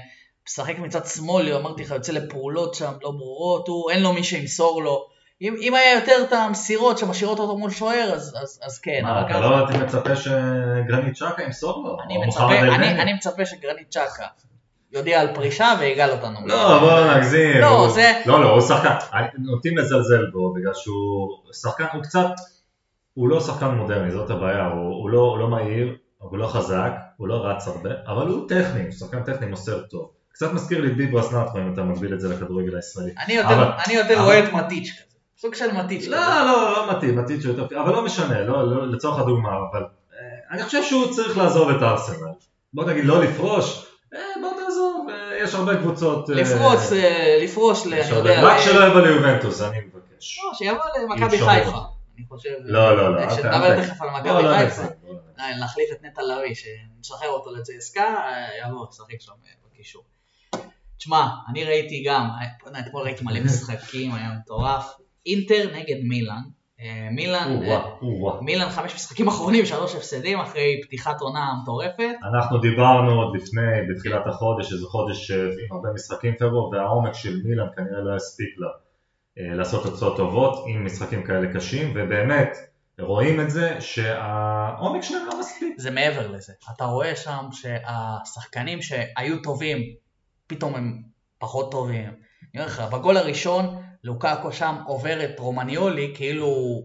משחק מצד שמאל, אמרתי לך, יוצא לפעולות שם לא ברורות, הוא, אין לו מי שימסור לו. אם, אם היה יותר את המסירות שמשאירות אותו מול שוער, אז, אז, אז כן. מה, אתה ככה- לא הייתי מצפה שגרנית צ'קה ימסור לו? אני מצפה, אני? אני מצפה שגרנית צ'קה יודיע על פרישה ויגאל אותנו. לא, בוא נגזים. לא, הוא- זה- לא, לא, הוא שחקן. נוטים לזלזל בו בגלל שהוא שחקן, הוא קצת... הוא לא שחקן מודרני, זאת הבעיה. הוא, הוא, לא, הוא לא מהיר, הוא לא חזק, הוא לא רץ הרבה, אבל הוא טכני, הוא שחקן טכני מוסר טוב. קצת מזכיר לי ביברס נטרו אם אתה מקביל את זה לכדורגל הישראלי. אני יותר, אבל- אני יותר אבל- רואה את מטיץ' כזה. סוג של מטיץ' לא, כזה. לא, לא מתאים, מתאים שהוא יותר... אבל לא משנה, לא, לא, לצורך הדוגמה, אבל אה, אני חושב שהוא צריך לעזוב את הארסנל. בוא נגיד לא לפרוש, אה, בוא תעזוב, אה, יש הרבה קבוצות... לפרוץ, לפרוש, אני יודע, רק שלא יבוא ליובנטוס, אני מבקש. לא, שיבוא למכבי חיפה. לראות. אני חושב... לא, לא, לא, ת- תכף על לא, מכבי לא חיפה. לא להחליף את נטע לביא, שנשחרר אותו אה, יבוא, לשחק שם בקישור. תשמע, אני ראיתי גם, אתמול ראיתי מלא משחקים, היה מטורף. אינטר נגד מילאן. אה, מילאן, אה. מילאן חמש משחקים אחרונים, שלוש הפסדים אחרי פתיחת עונה מטורפת. אנחנו דיברנו עוד לפני, בתחילת החודש, איזה חודש אה, עם הרבה משחקים פברואר, והעומק של מילאן כנראה לא יספיק לה לעשות תוצאות טובות עם משחקים כאלה קשים, ובאמת רואים את זה שהעומק שלהם לא מספיק. זה מעבר לזה. אתה רואה שם שהשחקנים שהיו טובים, פתאום הם פחות טובים. אני אומר לך, בגול הראשון, לוקאקו שם עובר את רומניולי, כאילו,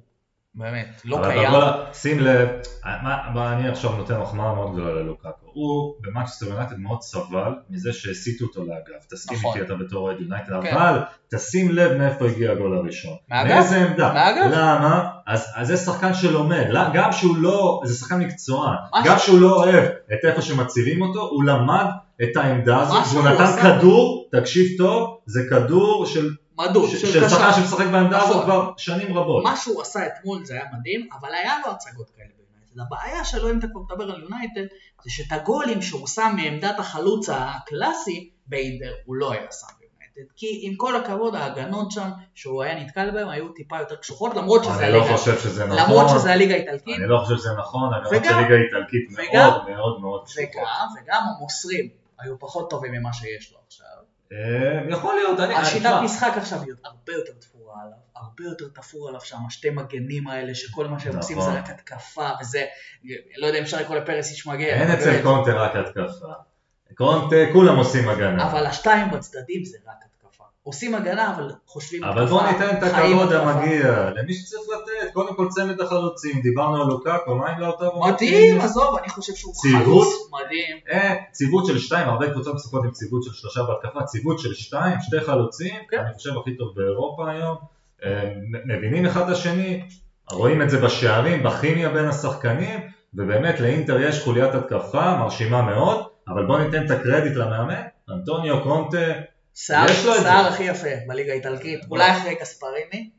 באמת, לא אבל קיים. בגול, שים לב, מה, אני עכשיו נותן מחמאה מאוד גדולה ללוקאקו. הוא במאצ'סטר יונייטד מאוד סבל מזה שהסיטו אותו לאגף. תסכים נכון. איתי אתה בתור אוהד יונייטד, כן. אבל תשים לב מאיפה הגיע הגול הראשון. מהאגף? מאיזה עמדה? מהאגף? למה? אז, אז זה שחקן שלומד, לא- גם שהוא לא, זה שחקן מקצוען, גם שהוא לא אוהב את איפה שמציבים אותו, הוא למד את העמדה הזאת, משהו והוא הוא נתן עשה. כדור, תקשיב טוב, זה כדור של, מדוד, של, של שחקן. שמשחק בעמדה הזאת נכון. כבר שנים רבות. מה שהוא עשה אתמול זה היה מדהים, אבל היה לו הצגות כאלה ביונייטד. הבעיה שלו, אם אתה כבר מדבר על יונייטד, זה שאת הגולים שהוא שם מעמדת החלוץ הקלאסי, באינטר הוא לא היה שם ביונייטד. כי עם כל הכבוד, ההגנות שם, שהוא היה נתקל בהן, היו טיפה יותר קשוחות, למרות שזה אני לא הליגה. חושב שזה נכון. למרות שזה הליגה האיטלקית, אני לא חושב שזה נכון, הגנות של ליגה איטלקית וגם- מאוד מאוד מאוד קשוחות. וגם, וגם המוסרים היו פחות טובים ממה שיש לו עכשיו. אה, יכול להיות, אני... השיטת משחק עכשיו היא הרבה יותר תפורה עליו, הרבה יותר תפור עליו שם, השתי מגנים האלה, שכל מה שהם עושים זה נכון. רק התקפה, וזה, לא יודע אם אפשר לקרוא לפרס איש מגן. אין. אצל קונטה רק התקפה. קונטה, כולם עושים הגנה. אבל השתיים בצדדים זה רק התקפה. עושים הגנה, אבל חושבים אבל בוא ניתן את הכבוד. המגיע למי שצריך לתת, קודם כל צמד החלוצים, דיברנו על לוקאקו, מה עם לאוטרו? מדהים, עזוב, אני חושב שהוא? חלוץ מדהים. אה, ציוות של שתיים, הרבה קבוצות משחקות עם ציוות של שלושה בהתקפה, ציוות של שתיים, שתי חלוצים, כן. אני חושב הכי טוב באירופה היום, אה, מבינים אחד את השני, רואים את זה בשערים, בכימיה בין השחקנים, ובאמת לאינטר יש חוליית התקפה מרשימה מאוד, אבל בוא ניתן את הקרדיט למאמן, אנטוניו קונטה, שיער הכי יפה בליגה האיטלקית, אולי אחרי קספריני.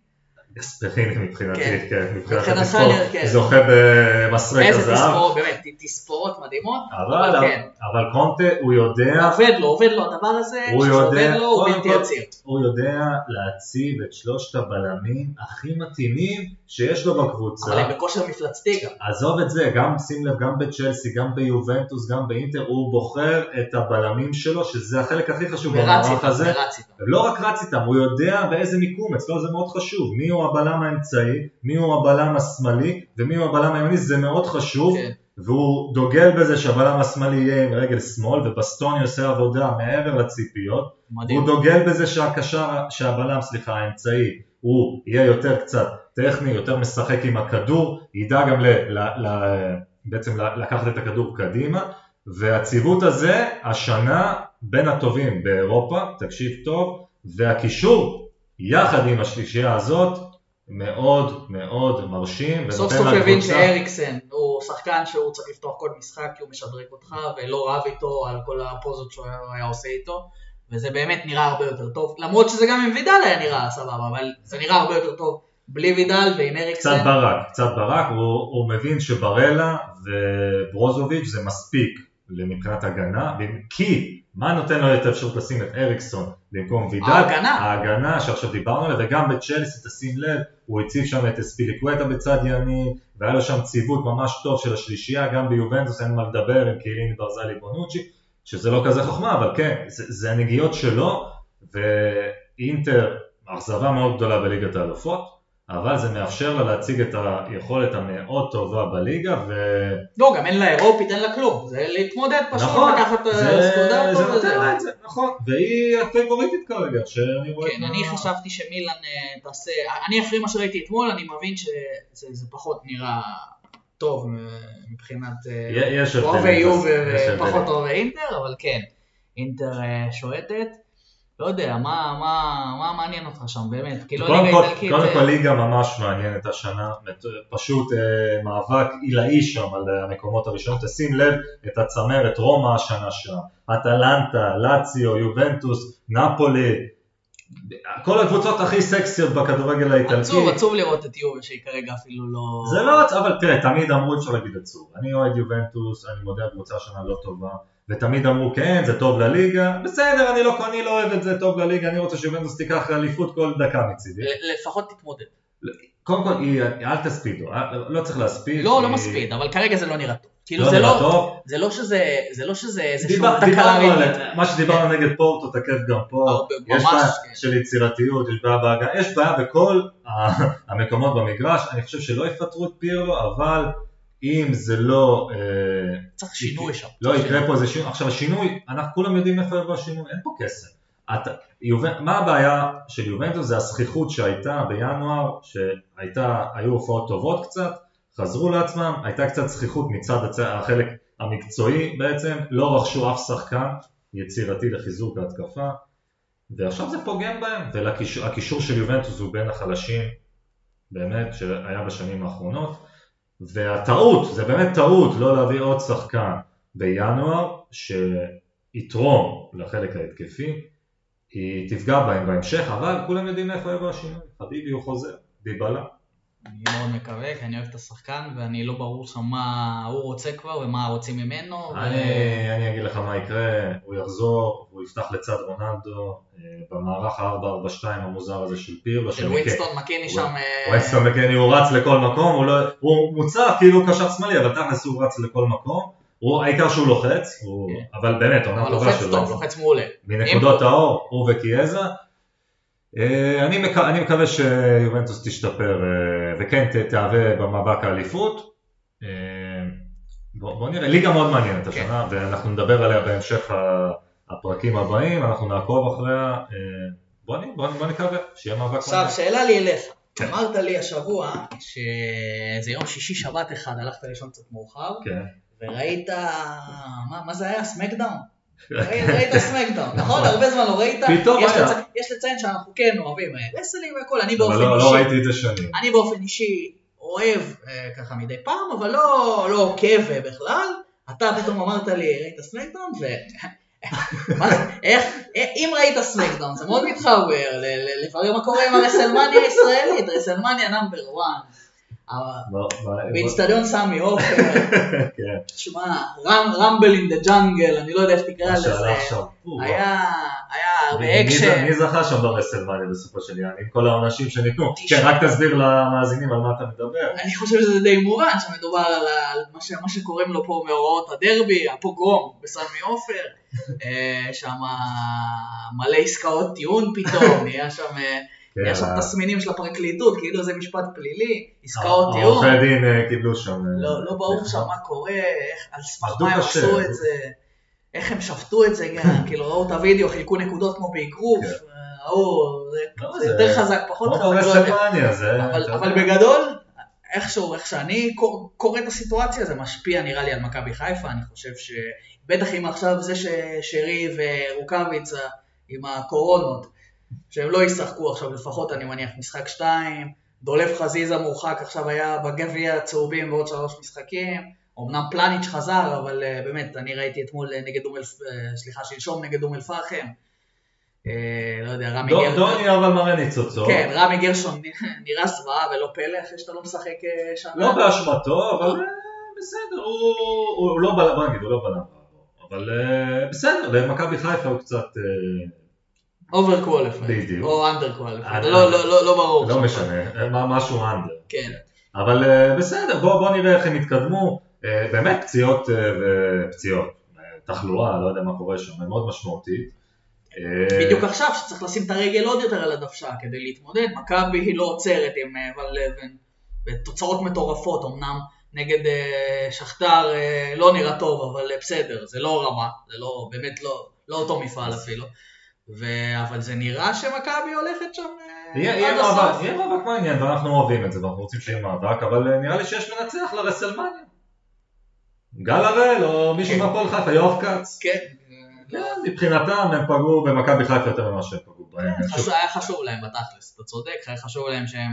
גספריני מבחינתי, כן. כן, מבחינת התספורת, כן. זוכה במסרק איזה הזהב, תספורות, באמת, תספורות מדהימות. אבל, כן. אבל קונטה הוא יודע, עובד לו, עובד לו הדבר הזה, הוא יודע, לו הוא בלתי יציר. הוא יודע להציב את שלושת הבלמים הכי מתאימים שיש לו בקבוצה. אבל הם בכושר מפלצתי גם. עזוב את זה, גם שים לב, גם בצ'לסי, גם ביובנטוס, גם באינטר, הוא בוחר את הבלמים שלו, שזה החלק הכי חשוב ורץ במערך איתם, הזה. ורץ איתם. לא רק רץ איתם, הוא יודע באיזה מיקום, אצלו זה מאוד חשוב. מי הוא הבלם האמצעי, מי הוא הבלם השמאלי, ומי הוא הבלם הימני, זה מאוד חשוב. כן. והוא דוגל בזה שהבלם השמאלי יהיה עם רגל שמאל, ובסטוני עושה עבודה מעבר לציפיות. מדהים. הוא דוגל בזה שהקשר, שהבלם, סליחה, האמצעי, הוא יהיה יותר קצת טכני, יותר משחק עם הכדור, ידע גם ל, ל, ל, בעצם לקחת את הכדור קדימה, והציוות הזה, השנה, בין הטובים באירופה, תקשיב טוב, והקישור, יחד עם השלישייה הזאת, מאוד מאוד מרשים, סוף סוף הבין שאריקסן הוא שחקן שהוא צריך לפתוח כל משחק כי הוא משדרג אותך ולא רב איתו על כל הפוזות שהוא היה עושה איתו וזה באמת נראה הרבה יותר טוב. למרות שזה גם עם וידל היה נראה סבבה אבל זה נראה הרבה יותר טוב בלי וידל ועם אריקסן. קצת ברק, קצת ברק, הוא, הוא מבין שברלה וברוזוביץ' זה מספיק מבחינת הגנה, כי מה נותן לו את האפשרות לשים את אריקסון במקום וידל? ההגנה. ההגנה שעכשיו דיברנו עליה, וגם בצ'לסי תשים לב, הוא הציב שם את אספיליקווטה בצד ימין, והיה לו שם ציוות ממש טוב של השלישייה, גם ביובנטוס אין מה לדבר עם קיליני ברזלי בונוצ'י, שזה לא כזה חוכמה, אבל כן, זה, זה הנגיעות שלו, ואינטר, אכזבה מאוד גדולה בליגת האלופות, אבל זה מאפשר לה להציג את היכולת המאוד טובה בליגה, ו... לא, גם אין לה אירופית, אין לה כלום, זה להתמודד פשוט, נכון, לקחת זה, סקודטו זה נותן. לה את זה, נכון, והיא הפייבוריטית כרגע, שאני רואה... כן, אני חשבתי שמילן אה, תעשה, אני אחרי מה שראיתי אתמול, אני מבין שזה זה פחות נראה טוב אה, מבחינת אה, יש יובה יש הבדלים. ופחות אוהבי אינטר, אבל כן, אינטר אה, שועטת. לא יודע, מה, מה, מה מעניין אותך שם באמת? כאילו קודם ליגה כל, איטלקית... קודם אה, כל ליגה ממש מעניינת השנה, פשוט אה, מאבק עילאי שם על המקומות הראשונים, תשים לב את הצמרת, רומא השנה שם, אטלנטה, לאציו, יובנטוס, נפולי, כל הקבוצות הכי סקסיות בכדורגל האיטלקי. עצוב, עצוב לראות את יובה שהיא כרגע אפילו לא... זה לא, אבל תראה, תמיד אמרו אפשר להגיד עצוב. אני אוהד יובנטוס, אני מודה הקבוצה השנה לא טובה, ותמיד אמרו כן, זה טוב לליגה, בסדר, אני לא, אני לא אוהב את זה טוב לליגה, אני רוצה שיובנטוס תיקח אליפות כל דקה מצידי. לפחות תתמודד. קודם כל, אל תספידו, אל- לא צריך להספיד. לא, לא מספיד, אבל כרגע זה לא נראה טוב. כאילו לא זה לא... זה לא שזה, זה לא שזה איזשהו תקלה רגעית. מה שדיברנו נגד פורטו תקף גם פה, הרבה, יש בעיה כן. של יצירתיות, יש בעיה בהגעה, יש בעיה בכל המקומות במגרש, אני חושב שלא יפטרו את פירלו, אבל אם זה לא, אה, צריך שינוי שם. לא יקרה פה איזה שינוי, עכשיו השינוי, אנחנו כולם יודעים איפה יבוא השינוי, אין פה כסף. אתה, יובנ... מה הבעיה של יובנטוס זה הזכיחות שהייתה בינואר, שהייתה, היו הופעות טובות קצת, חזרו לעצמם, הייתה קצת זכיחות מצד הצ... החלק המקצועי בעצם, לא רכשו אף שחקן יצירתי לחיזוק ההתקפה, ועכשיו זה פוגם בהם, והקישור של יובנטוס הוא בין החלשים באמת שהיה בשנים האחרונות, והטעות, זה באמת טעות לא להביא עוד שחקן בינואר שיתרום לחלק ההתקפי, היא תפגע בהם בהמשך, אבל כולם יודעים איפה יבוא השינוי, חביבי הוא חוזר, דיבלה. אני מאוד מקווה, כי אני אוהב את השחקן, ואני לא ברור שם מה הוא רוצה כבר ומה רוצים ממנו. ו- אני, אני אגיד לך מה יקרה, הוא יחזור, הוא יפתח לצד רונלדו, אה, במערך ה-442 המוזר הזה של פירלו, של ווסטון מקני שם... אה, ווסטון מקני הוא רץ לכל מקום, הוא, לא, הוא מוצב כאילו קשר שמאלי, אבל תכלס הוא רץ לכל מקום, הוא, העיקר שהוא לוחץ, הוא, כן. אבל באמת עונה אבל טובה לוחץ שלו, טוב, לוחץ מעולה. מנקודות האור, הוא וקייזה. אה, אני, מק... אני מקווה שיובנטוס תשתפר אה, וכן תהווה במאבק האליפות. אה, בוא, בוא נראה, ליגה מאוד מעניינת כן. השנה, ואנחנו נדבר עליה בהמשך הפרקים הבאים, אנחנו נעקוב אחריה. אה, בוא, נ- בוא, בוא נקווה שיהיה מאבק עכשיו, שאלה לי אליך. כן. אמרת לי השבוע שזה יום שישי שבת אחד, הלכת לישון קצת מאוחר, כן. וראית, מה, מה זה היה? סמקדאון? ראית סמקדאון, נכון? הרבה זמן לא ראית. פתאום היה. יש לציין שאנחנו כן אוהבים אה, רסלים והכל, אני אבל באופן לא, לא אישי, ראיתי את זה שנים. אני באופן אישי אוהב אה, ככה מדי פעם, אבל לא לא עוקב אה, בכלל. אתה פתאום אמרת לי, ראית סמקדאון? איך, אם ראית סמקדאון, זה מאוד מתחבר לברר מה קורה עם הרסלמניה הישראלית, רסלמניה number 1. באיצטדיון סמי עופר, כן, תשמע, rumble in the jungle, אני לא יודע איך תקרא לזה, היה הרבה אקשן, מי זכה שם ברסלמניה בסופו של עניין, עם כל העונשים שניתנו? כן, רק תסביר למאזינים על מה אתה מדבר. אני חושב שזה די מובן שמדובר על מה שקוראים לו פה מאורעות הדרבי, הפוגרום בסמי עופר, אה, שם מלא עסקאות טיעון פתאום, נהיה שם אה, כן, נהיה שם ה- תסמינים של הפרקליטות, כאילו זה משפט פלילי, עסקאות טיעון, העורכי דין אה, קיבלו שם. אה, לא לא ברור שם מה קורה, איך- על סמך מה הם. עשו את זה, איך הם שפטו את זה גם, כאילו ראו את הוידאו, חילקו נקודות כמו באגרוף, כן. אה, ראו, זה- לא, זה יותר חזק, פחות חזק, לא. אבל. בגדול, איכשהו, איך שאני קור- קורא את הסיטואציה, זה משפיע נראה לי על מכבי חיפה, אני חושב ש... בטח אם עכשיו זה ששרי ורוקאביצה עם הקורונות, שהם לא ישחקו עכשיו לפחות אני מניח משחק שתיים, דולף חזיזה מורחק עכשיו היה בגביע הצהובים בעוד שלוש משחקים, אמנם פלניץ' חזר, אבל uh, באמת, אני ראיתי אתמול אה, נגד אום אל... uh, סליחה, שלשום נגד אום אל פחם, uh, לא יודע, רמי דו- גרשון, דוני אבל מראה ניצוצות. כן, רמי גרשון נראה זוועה ולא פלא אחרי שאתה לא משחק אה, שנה. לא באשמתו, אבל אה, בסדר, הוא- הוא לא בלם, בוא נגיד, הוא לא בלם. אבל אה, בסדר, למכבי חיפה הוא קצת... over qualified. או under qualified. לא, לא, לא, לא ברור. לא. משנה, אה, מה- משהו under. כן. אבל אה, בסדר, בוא, בוא נראה איך הם יתקדמו. אה, באמת פציעות ופציעות. אה, תחלואה, לא יודע מה קורה שם, מאוד משמעותית. בדיוק עכשיו שצריך לשים את הרגל עוד יותר על הדוושה כדי להתמודד, מכבי היא לא עוצרת עם ון לבן, בתוצאות מטורפות, אמנם נגד שכתר לא נראה טוב, אבל בסדר, זה לא רמה, זה לא, באמת לא, לא אותו מפעל אפילו, ו... אבל זה נראה שמכבי הולכת שם אה, יהיה מאבק, הסוף. יהיה מאבק מעניין ואנחנו אוהבים את זה ואנחנו רוצים שיהיה מאבק, אבל אה, נראה לי שיש מנצח לרסלמניה. גל הראל או מישהו כן. מהפועל חיפה, יואב כץ. כן, כן, מבחינתם הם פגעו במכבי חיפה יותר ממה שהם פגעו בהם. חשוב, היה חשוב להם בתכלס, אתה צודק, היה חשוב להם שהם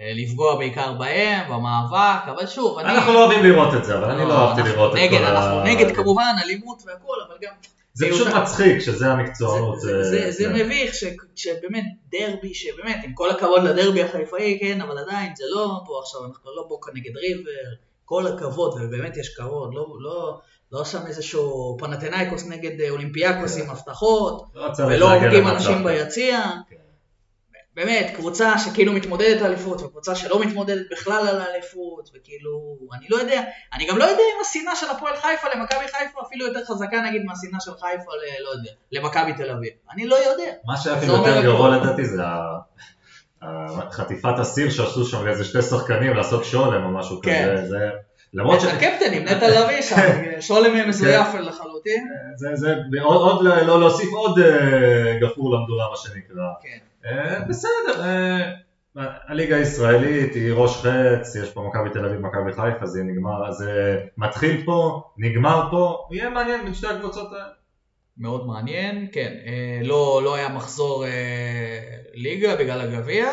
אה, לפגוע בעיקר בהם, במאבק, אבל שוב, אני... אנחנו לא אוהבים לראות את זה, אבל אני לא אהבתי אנחנו לראות את כל ה... אנחנו נגד כמובן אלימות והכל, אבל גם... זה פשוט מצחיק שזה זה, המקצוענות. זה, זה, אה, זה כן. מביך ש, שבאמת דרבי, שבאמת עם כל הכבוד לדרבי החיפאי, כן, אבל עדיין זה לא פה עכשיו, אנחנו לא בוקה נגד ריבר, כל הכבוד, ובאמת יש כבוד, לא, לא, לא שם איזשהו פנתנאיקוס נגד אה, אולימפיאקוס כן. עם הבטחות, לא ולא הורגים אנשים. ביציע, כן. באמת, קבוצה שכאילו מתמודדת על אליפות, וקבוצה שלא מתמודדת בכלל על האליפות, וכאילו, אני לא יודע, אני גם לא יודע אם השנאה של הפועל חיפה למכבי חיפה אפילו יותר חזקה נגיד מהשנאה של חיפה ל... לא יודע, למכבי תל אביב. אני לא יודע. מה שהיה אפילו יותר. גרוע לדעתי זה חטיפת הסיר שעשו שם לאיזה שתי שחקנים לעשות שולם או משהו כן. כזה. זה- למרות ש... הקפטנים, נטע לביא שם, שולם מזויף לחלוטין. זה, זה, עוד, לא, לא להוסיף עוד אה, גפרור למדורה מה שנקרא. כן. אה, בסדר, אה, הליגה הישראלית היא ראש חץ, יש פה מכבי תל אביב, מכבי חיפה, זה נגמר, זה מתחיל פה, נגמר פה, יהיה מעניין בין שתי הקבוצות האלה. מאוד מעניין, כן. אה, לא, לא היה מחזור אה, ליגה בגלל הגביע,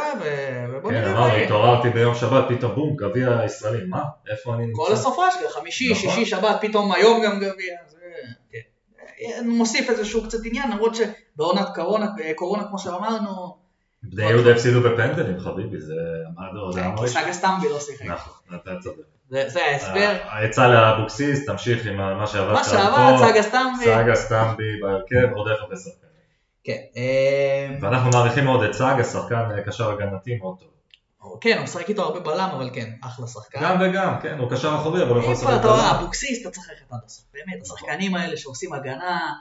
ובוא כן, נראה מה יהיה. התעוררתי ביום שבת, פתאום בום, גביע ישראלי, מה? איפה אני נמצא? כל הסופש, חמישי, נכון. שישי, שבת, פתאום היום גם גביע. זה, כן. אה, מוסיף איזשהו קצת עניין, למרות שבעונת קורונה, קורונה כמו שאמרנו, בני יהודה הפסידו בפנדלים, חביבי, זה כן, העמוד. כי סגה סטמבי לא שיחק. נכון, אתה צודק. זה זה ההסבר. העצה לאבוקסיס, תמשיך עם מה שעבדת מה עד שעבד, פה. סגה סטמבי. סאגה סטמבי בהרכב, עוד איפה ושחקנים. כן. אה, ואנחנו מעריכים מאוד את סאגה, שחקן אה, קשר הגנתי מאוד טוב. כן, הוא משחק איתו הרבה בלם, אבל כן, אחלה שחקן. גם וגם, כן, הוא קשר אחורי, אבל הוא יכול לשחק איפה אתה רואה, בלם. אבוקסיס, אתה צריך ללכת עד הסוף. באמת, השחקנים האלה שעושים הגנה,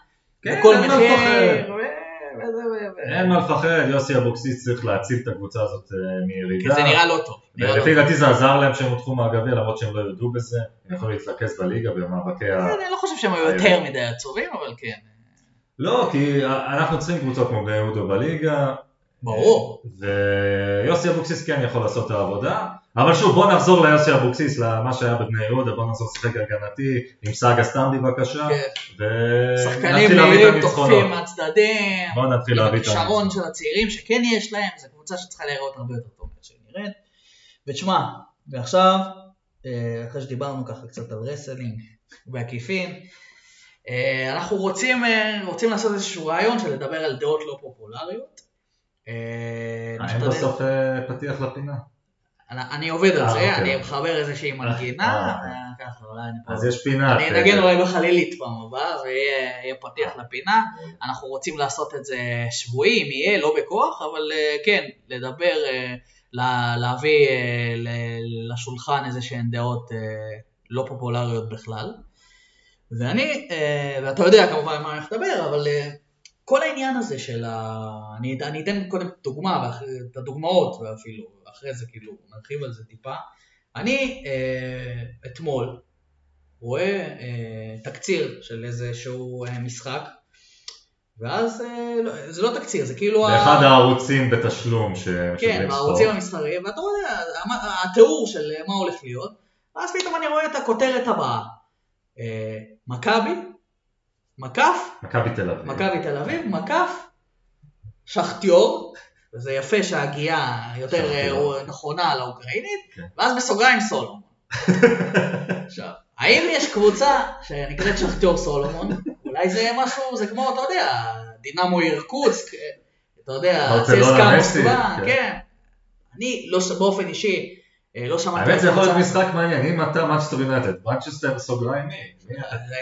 כן, בכל מה מחיר, וזה אין מה לפחד, יוסי אבוקסיס צריך להציל את הקבוצה הזאת אה, כי מירידה. זה נראה לא טוב. לא לפי טוב. דעתי זה עזר להם שהם הודחו מהגביע, למרות שהם לא יודו בזה. הם יכולים להתרכז בליגה במאבקי ה... אני לא חושב שהם היו יותר מדי עצובים, אבל כן. לא, כי אנחנו צריכים קבוצות כמו בני יהודה בליגה. ברור. ויוסי אבוקסיס כן יכול לעשות את העבודה. אבל שוב, בוא נחזור ליוסי אבוקסיס, למה שהיה בבני יהודה, בוא נחזור לשחק הגנתי, עם סאגה סטמבי בבקשה. כן. שחקנים ונתחיל להביא את מהירים, הניצחונות. תוקפים מהצדדים, בוא נתחיל להביא את הכישרון הניצחונות. של הצעירים שכן יש להם, זו קבוצה שצריכה להיראות הרבה יותר טוב שהיא נראית. ותשמע, ועכשיו, אה, אחרי שדיברנו ככה קצת על wrestling בעקיפין, אה, אנחנו רוצים, אה, רוצים לעשות איזשהו רעיון של לדבר על דעות לא פופולריות. אה, אין נשתדל- בסוף אה, פתיח לפינה. אני- אני עובד על אה, זה, אוקיי. אני מחבר איזושהי מנגינה, ככה אולי אני פה... אז יש פינה. אני אה, אנגן אולי בחלילית פעם הבאה, ויהיה יהיה פתיח לפינה. אנחנו רוצים לעשות את זה שבועי, אם יהיה, לא בכוח, אבל כן, לדבר, לה- להביא לשולחן איזה שהן דעות לא פופולריות בכלל. ואני, ואתה יודע כמובן מה אני הולך לדבר, אבל כל העניין הזה של ה... אני, אני אתן קודם דוגמה, ואח- את הדוגמאות ואפילו, אחרי זה כאילו נרחיב על זה טיפה. אני אה, אתמול רואה אה, תקציר של איזשהו אה, משחק, ואז אה, לא, זה לא תקציר, זה כאילו... ה- באחד הערוצים בתשלום ש... כן, ספורט. המסחריים, ואתה יודע, המ- התיאור של מה הולך להיות, ואז פתאום אני רואה את הכותרת הבאה. אה, מכבי, מקף, מכבי תל אביב. מכבי תל אביב, מקף, שחטיור, וזה יפה שההגייה יותר. אה, נכונה לאוקראינית, כן. ואז בסוגריים סולומון. עכשיו, האם יש קבוצה שנקראת שחטיור סולומון? אולי זה משהו, זה כמו, אתה יודע, דינמו אירקוצק, אתה יודע, צסקה מוסקבה, כן. כן. אני לא, באופן אישי, אה, לא שמעתי... האמת זה יכול להיות משחק מעניין, אם אתה מנצ'סטר יונייטד, מנצ'סטר סוגריים מי?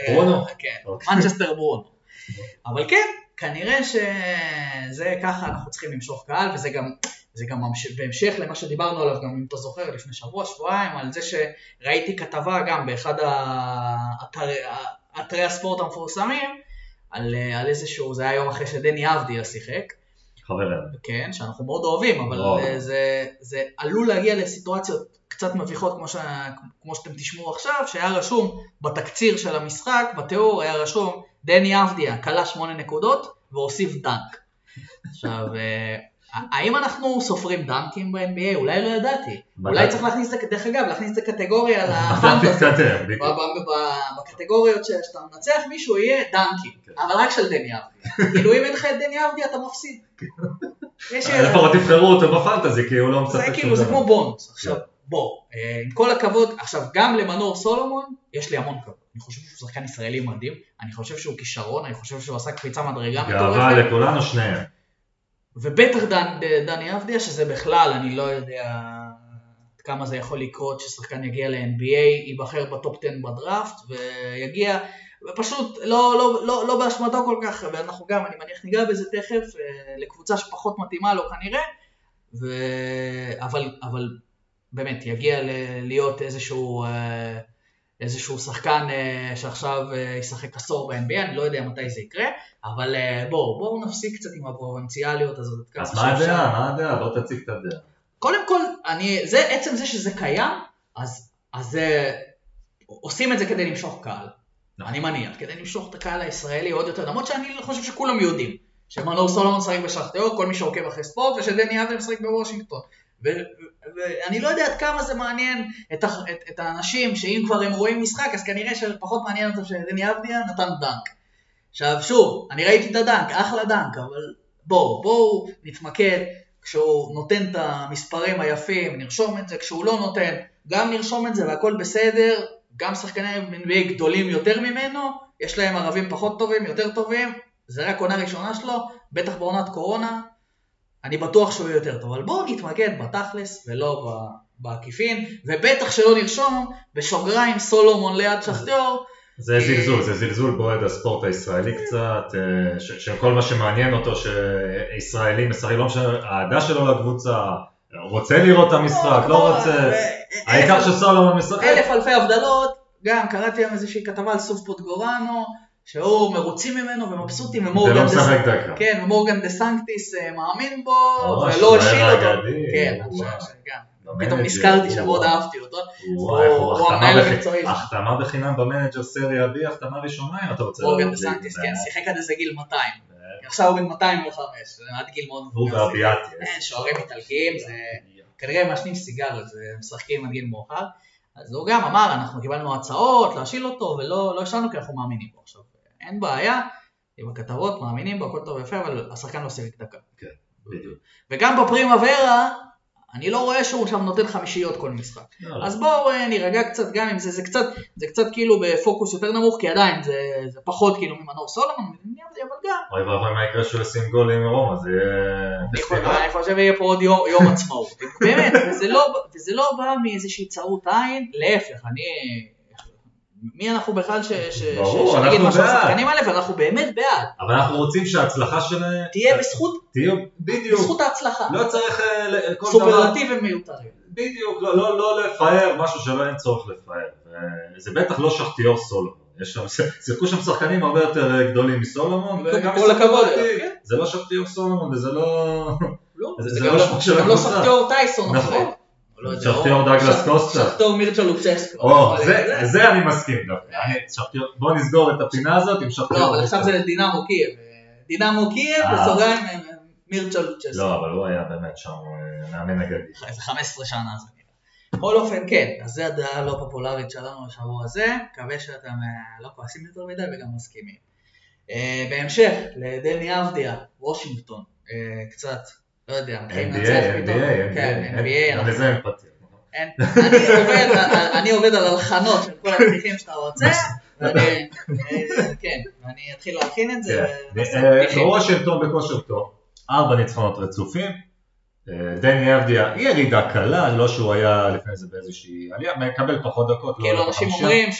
ברונו? כן, אוקיי. מנצ'סטר ברונו. אבל כן, כנראה שזה ככה אנחנו צריכים למשוך קהל, וזה גם, זה גם בהמשך למה שדיברנו עליו, גם אם אתה זוכר, לפני שבוע, שבועיים, על זה שראיתי כתבה גם באחד אתרי הספורט המפורסמים, על, על איזשהו, זה היה יום אחרי שדני אבדיה שיחק, חברנו. כן, שאנחנו מאוד אוהבים, אבל זה, זה עלול להגיע לסיטואציות קצת מביכות כמו, ש, כמו שאתם תשמעו עכשיו, שהיה רשום בתקציר של המשחק, בתיאור היה רשום דני אבדיה כלה שמונה נקודות והוסיף דנק. עכשיו, אה, האם אנחנו סופרים דנקים ב-NBA? אולי לא ידעתי. אולי צריך להכניס את זה, דרך אגב, להכניס את זה קטגוריה אתה לפנטזי. תתקדם, ב- בדיוק. ב- ב- בקטגוריות שאתה מנצח מישהו יהיה דנקים, כן. אבל רק של דני אבדיה. כאילו אם אין לך את דני אבדיה אתה מפסיד. אה, לפחות תבחרו אותו בפנטזי, כי הוא לא מספק זה שום כאילו, זה דבר. כמו בונוס. עכשיו, כן. בוא, אה, עם כל הכבוד, עכשיו גם למנור סולומון, יש לי המון כבוד. אני חושב שהוא שחקן ישראלי מדהים, אני חושב שהוא כישרון, אני חושב שהוא עשה קפיצה מדרגה גאווה מטורפת, לכולנו שניהם. ובטח דן, דני אבדיה, שזה בכלל, אני לא יודע כמה זה יכול לקרות ששחקן יגיע ל-NBA, ייבחר בטופ 10 בדראפט, ויגיע, ופשוט לא, לא, לא, לא באשמתו כל כך, ואנחנו גם, אני מניח ניגע בזה תכף, אה, לקבוצה שפחות מתאימה לו כנראה, ו... אבל, אבל באמת, יגיע ל- להיות איזשהו, אה, איזשהו שחקן אה, שעכשיו אה, ישחק עשור ב-NBA, אני לא יודע מתי זה יקרה, אבל בואו, בואו נפסיק קצת עם הפרובינציאליות הזאת. אז מה. הדעה? מה הדעה? בוא תציג את הדעה. קודם כל, אני, זה, עצם זה שזה קיים, אז, אז עושים את זה כדי למשוך קהל. נכון. אני מניח, כדי למשוך את הקהל הישראלי עוד יותר, למרות שאני חושב שכולם יודעים, שמנור סולומון משחק בשכתאו, כל מי שעוקב אחרי ספורט, ושדני אבן משחק בוושינגטון. ואני לא יודע עד כמה זה מעניין את, את, את האנשים, שאם כבר הם רואים משחק, אז כנראה שפחות מעניין אותם שדני אבדיה נתן דנק. עכשיו שוב, אני ראיתי את הדנק, אחלה דנק, אבל בואו, בואו נתמקד כשהוא נותן את המספרים היפים, נרשום את זה, כשהוא לא נותן, גם נרשום את זה והכל בסדר, גם שחקני NBA גדולים יותר ממנו, יש להם ערבים פחות טובים, יותר טובים, זה רק עונה ראשונה שלו, בטח בעונת קורונה, אני בטוח שהוא יהיה יותר טוב, אבל בואו נתמקד בתכלס ולא בעקיפין, ובטח שלא נרשום בשוגריים סולומון ליד שכתיור, זה זלזול, זה זלזול באוהד הספורט הישראלי קצת, אה, ש- שכל מה שמעניין אותו שישראלי משחק, לא משנה, האהדה שלו לקבוצה, רוצה לראות את המשחק, לא רוצה, העיקר שסולומון משחק, אלף אלפי הבדלות, גם קראתי היום איזושהי כתבה על סוף פוטגורנו, שהוא מרוצים ממנו ומבסוטים, ומורגן דה משחק דקה. כן, ומורגן דה סנקטיס אה, מאמין בו, ולא היה אותו. כן, שגם. במנג'ר, פתאום נזכרתי שמאוד אהבתי אותו. הוא המנהל המקצועי. החתמה בחינם במנג'ר סריה B, החתמה ראשונה אם אתה רוצה. מורגן דה. סנקטיס, כן, שיחק עד איזה גיל 200. ו- עכשיו הוא בן 205, זה עד גיל מאוד הוא. ואביאטי. אין, שוערים איטלקיים, זה כנראה מעשנים סיגריות, זה משחקים עד גיל מאוחר. אז הוא גם אמר, אנחנו קיבלנו הצעות להשיל אותו, ולא לא השלנו כי אנחנו מאמינים בו. עכשיו, אין בעיה, עם הכתבות, מאמינים בו, הכל טוב ויפה, אבל השחקן לא שיחק דקה. בדיוק. וגם בפרימה ורה, אני לא רואה שהוא שם נותן חמישיות כל משחק. לא, לא. אז בואו אה, נירגע קצת גם אם זה, זה קצת, זה קצת כאילו בפוקוס יותר נמוך, כי עדיין זה, זה פחות כאילו ממנור סולומון, אבל גם, אוי ואבוי מה יקרה שהוא ישים גול עם רומא, זה יהיה... אני חושב- פסטיבל. אני חושב יהיה פה עוד יום, יום עצמאות. באמת, וזה לא, וזה לא בא מאיזושהי צרות עין, להפך, אני... מי אנחנו בכלל ש... ש... ברור, ש... שנגיד אנחנו משהו על. השחקנים האלה, ואנחנו באמת בעד. אבל אנחנו רוצים שההצלחה שלהם... תהיה בזכות, תהיה בדיוק. בזכות ההצלחה. לא צריך אה. סופרלטיבים מיותרים. בדיוק, לא, לא, לא לפאר משהו שלא אין צורך לפאר. זה בטח לא שכתיור סולומון. יש שם, שיחקו שם שחקנים הרבה יותר אה, גדולים מסולומון, וגם כל הכבוד. כן. זה לא שכתיור סולומון וזה לא... לא, זה- גם לא לא- גם לא טייסון. נכון. אחר. לא שחטור דאגלס קוסטה. שחטור מירצ'ה לוצ'סקו. זה, אני מסכים דווקא. בוא נסגור את הפינה הזאת עם שכתיר. לא, אבל עכשיו זה דינמו קייב. דינמו קייב, אה. בסוגריים מירצ'ה לוצ'סקו. לא, אבל הוא היה באמת שם אה, מאמן אגדי. איזה 15 שנה זה נראה. בכל אופן, כן, אז זו הדעה הלא פופולרית שלנו לשבוע הזה, מקווה שאתם אה, לא כועסים יותר מדי וגם מסכימים. בהמשך, לדני אבדיה, וושינגטון, קצת, לא יודע, NBA. NBA, כן, NBA. אין פתיח. אין- אני עובד על- אני הלחנות של כל הפתיחים שאתה רוצה, אה, כן, ואני אתחיל להכין את זה, אה, פתיחים. וושינגטון בכושר טוב, ארבע ניצחונות רצופים, אה, דני אבדיה היא ירידה קלה, לא שהוא היה לפני זה באיזושהי עלייה, מקבל פחות דקות, לא כאילו עולה אנשים. אומרים.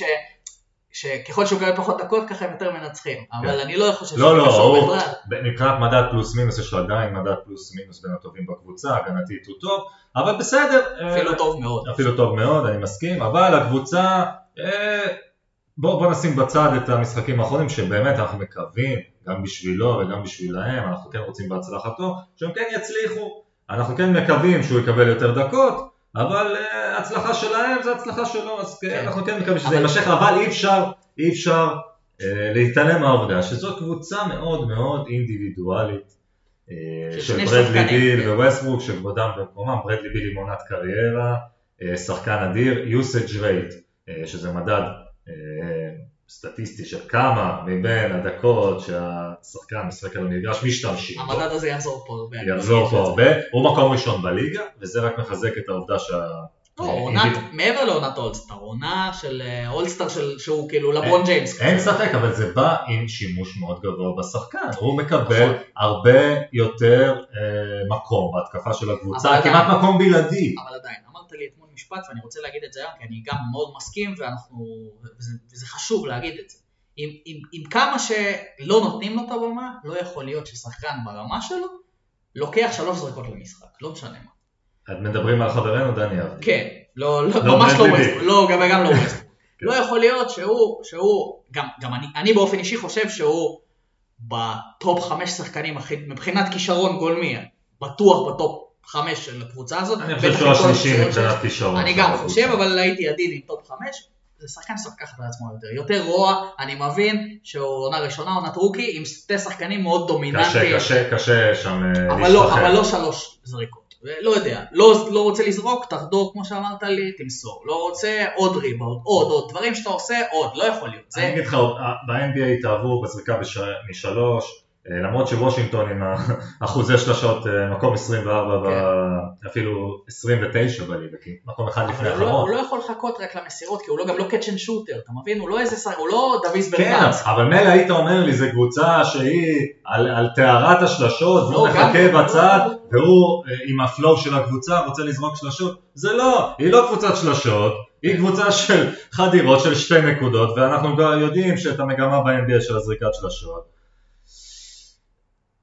שככל שהוא מקבל פחות דקות ככה הם יותר מנצחים, אבל אני לא חושב כן. לא, שזה לא, קשור הוא- בכלל. מבחינת מדד פלוס מינוס יש לו עדיין מדד פלוס מינוס בין הטובים בקבוצה, הגנתית הוא טוב, אבל בסדר. אה, אפילו טוב מאוד. אפילו טוב מאוד, אני מסכים, אבל הקבוצה, אה, בוא, בוא נשים בצד את המשחקים האחרונים שבאמת אנחנו מקווים, גם בשבילו וגם בשבילהם, אנחנו כן רוצים בהצלחתו, שהם כן יצליחו. אנחנו כן מקווים שהוא יקבל יותר דקות, אבל uh, הצלחה שלהם זה הצלחה שלו, אז כן. אנחנו כן מקווים שזה יימשך, אבל אי אפשר, אי אפשר uh, להתעלם מהעובדה שזו קבוצה מאוד מאוד אינדיבידואלית. אה, של של ברדלי ביל כן. וווסטברוק שכבודם במקומם, ברדלי ביל עם עונת קריירה, אה, שחקן אדיר, usage rate, אה, שזה מדד אה, סטטיסטי של כמה מבין הדקות שהשחקן משחק על המגרש משתמשים. המדד הזה יחזור פה הרבה. יחזור פה. הרבה, הוא מקום ראשון בליגה, וזה רק מחזק את העובדה שה... לא, עונת, מעבר לעונת אולסטאר, עונה של אה, אולסטאר שהוא כאילו לברון ג'יימס. אין ספק, אבל זה בא עם שימוש מאוד גבוה בשחקן, הוא מקבל נכון. הרבה יותר אה, מקום בהתקפה של הקבוצה, כמעט מקום בלעדי. אבל עדיין, אמרת לי אתמול משפט ואני רוצה להגיד את זה היום, כי אני גם מאוד מסכים ואנחנו, וזה, וזה חשוב להגיד את זה. עם, עם, עם כמה שלא נותנים לו את הבמה, לא יכול להיות ששחקן ברמה שלו לוקח שלוש זריקות למשחק, לא משנה מה. את מדברים על חברנו דני אבדי. כן, לא, לא, לא ממש לא ווסט, לא, גם, גם לא ווסט. כן. לא יכול להיות שהוא, שהוא, גם, גם אני, אני באופן אישי חושב שהוא בטופ חמש שחקנים הכי, מבחינת כישרון גולמי, בטוח ב top חמש של הקבוצה הזאת. אני חושב שהוא השלישי. מבחינת כישרון. אני גם. חושב, אבל הייתי עדין עם top חמש. זה שחקן שצריך לקחת לעצמו יותר. יותר רוע, אני מבין שהוא עונה ראשונה, עונת rookie, עם שתי שחקנים מאוד דומיננטיים. קשה, קשה, קשה שם אה, אבל לא. אבל לא שלוש זריקות. לא יודע, לא, לא רוצה לזרוק, תחדור כמו שאמרת לי, תמסור. לא רוצה, עוד ריבאונד, עוד, עוד. דברים שאתה עושה, עוד, לא יכול להיות. אני אגיד לך, ב-NBA התאהבו בזריקה משלוש, אה, למרות שוושינגטון עם אחוזי שלשות אה, מקום 24, ב- אפילו 29 בליגה, כי מקום אחד לפני הוא לא, הוא האחרון. לא יכול לחכות רק למסירות, כי הוא לא, גם לא catch and shooter, אתה מבין? הוא לא איזה שר, הוא לא דוויס כן, ברנץ. אבל מילא היית אומר לי, זו קבוצה שהיא על, על טהרת השלשות, והוא לא, גם- מחכה בצד, והוא אה, עם ה flow של הקבוצה רוצה לזרוק שלשות. זה לא, היא לא קבוצת שלשות, היא קבוצה של חדירות של שתי נקודות, ואנחנו יודעים שאת המגמה ב-NBA של הזריקת שלשות.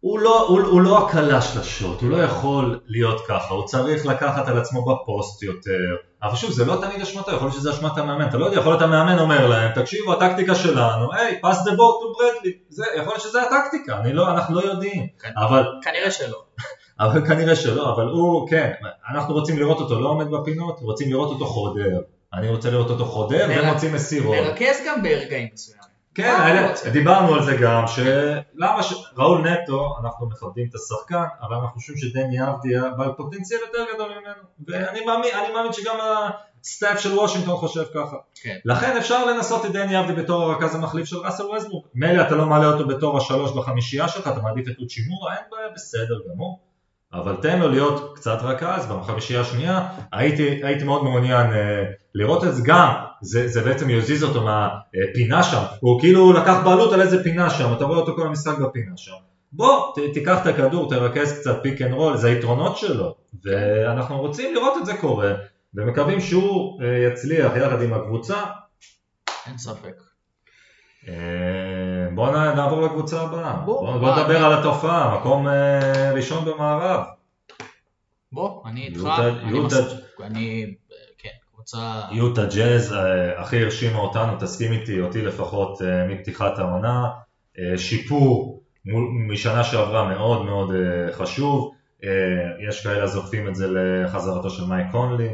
הוא לא, הוא, הוא לא הקלה שלשות, הוא לא יכול להיות ככה, הוא צריך לקחת על עצמו בפוסט יותר, אבל שוב, זה לא תמיד אשמתו, יכול להיות שזה אשמת המאמן, אתה לא יודע, יכול להיות המאמן אומר להם, תקשיבו, הטקטיקה שלנו, היי, pass the ball to ברדלי, זה, יכול להיות שזה הטקטיקה, אני לא, אנחנו לא יודעים, כן. אבל, כנראה שלא. אבל כנראה שלא, אבל הוא, כן, אנחנו רוצים לראות אותו לא עומד בפינות, רוצים לראות אותו חודר, אני רוצה לראות אותו חודר מר- ומוציא מסירות. מרכז גם ברגעים מסוימים. כן? דיברנו על זה גם, שלמה ש... ראול נטו, אנחנו מכבדים את השחקן, אבל אנחנו חושבים שדני אבדיה בעל פוטנציאל יותר גדול ממנו, ואני מאמין, אני מאמין שגם ה staff של וושינגטון חושב ככה. כן. לכן אפשר לנסות את דני אבדיה בתור הרכז המחליף של ראסל ווסטברוק. מילא אתה לא מעלה אותו בתור השלוש בחמישייה שלך, אתה מעדיף את האצ'ימורה, אין בעיה, בסדר גמור. אבל תן לו להיות קצת רכז בחמישייה השנייה, הייתי, הייתי מאוד מעוניין אה, לראות את זה גם, זה, זה בעצם יזיז אותו מהפינה שם, הוא כאילו לקח בעלות על איזה פינה שם, אתה רואה אותו כל המשחק בפינה שם. בוא, ת, תיקח את הכדור, תרכז קצת pick and roll, זה היתרונות שלו, ואנחנו רוצים לראות את זה קורה, ומקווים שהוא אה, יצליח יחד עם הקבוצה. אין ספק. אה, בואו נעבור לקבוצה הבאה, בוא, בואו בוא נדבר על התופעה, מקום אה, ראשון במערב. בוא, אני איתך. יוטה- אני. אני, כן, קבוצה... יוטה ג'אז אה, הכי הרשימה אותנו, תסכים איתי, אותי לפחות אה, מפתיחת העונה, אה, שיפור משנה שעברה מאוד מאוד אה, חשוב, אה, יש כאלה הזוקפים את זה לחזרתו של מייק קונלי,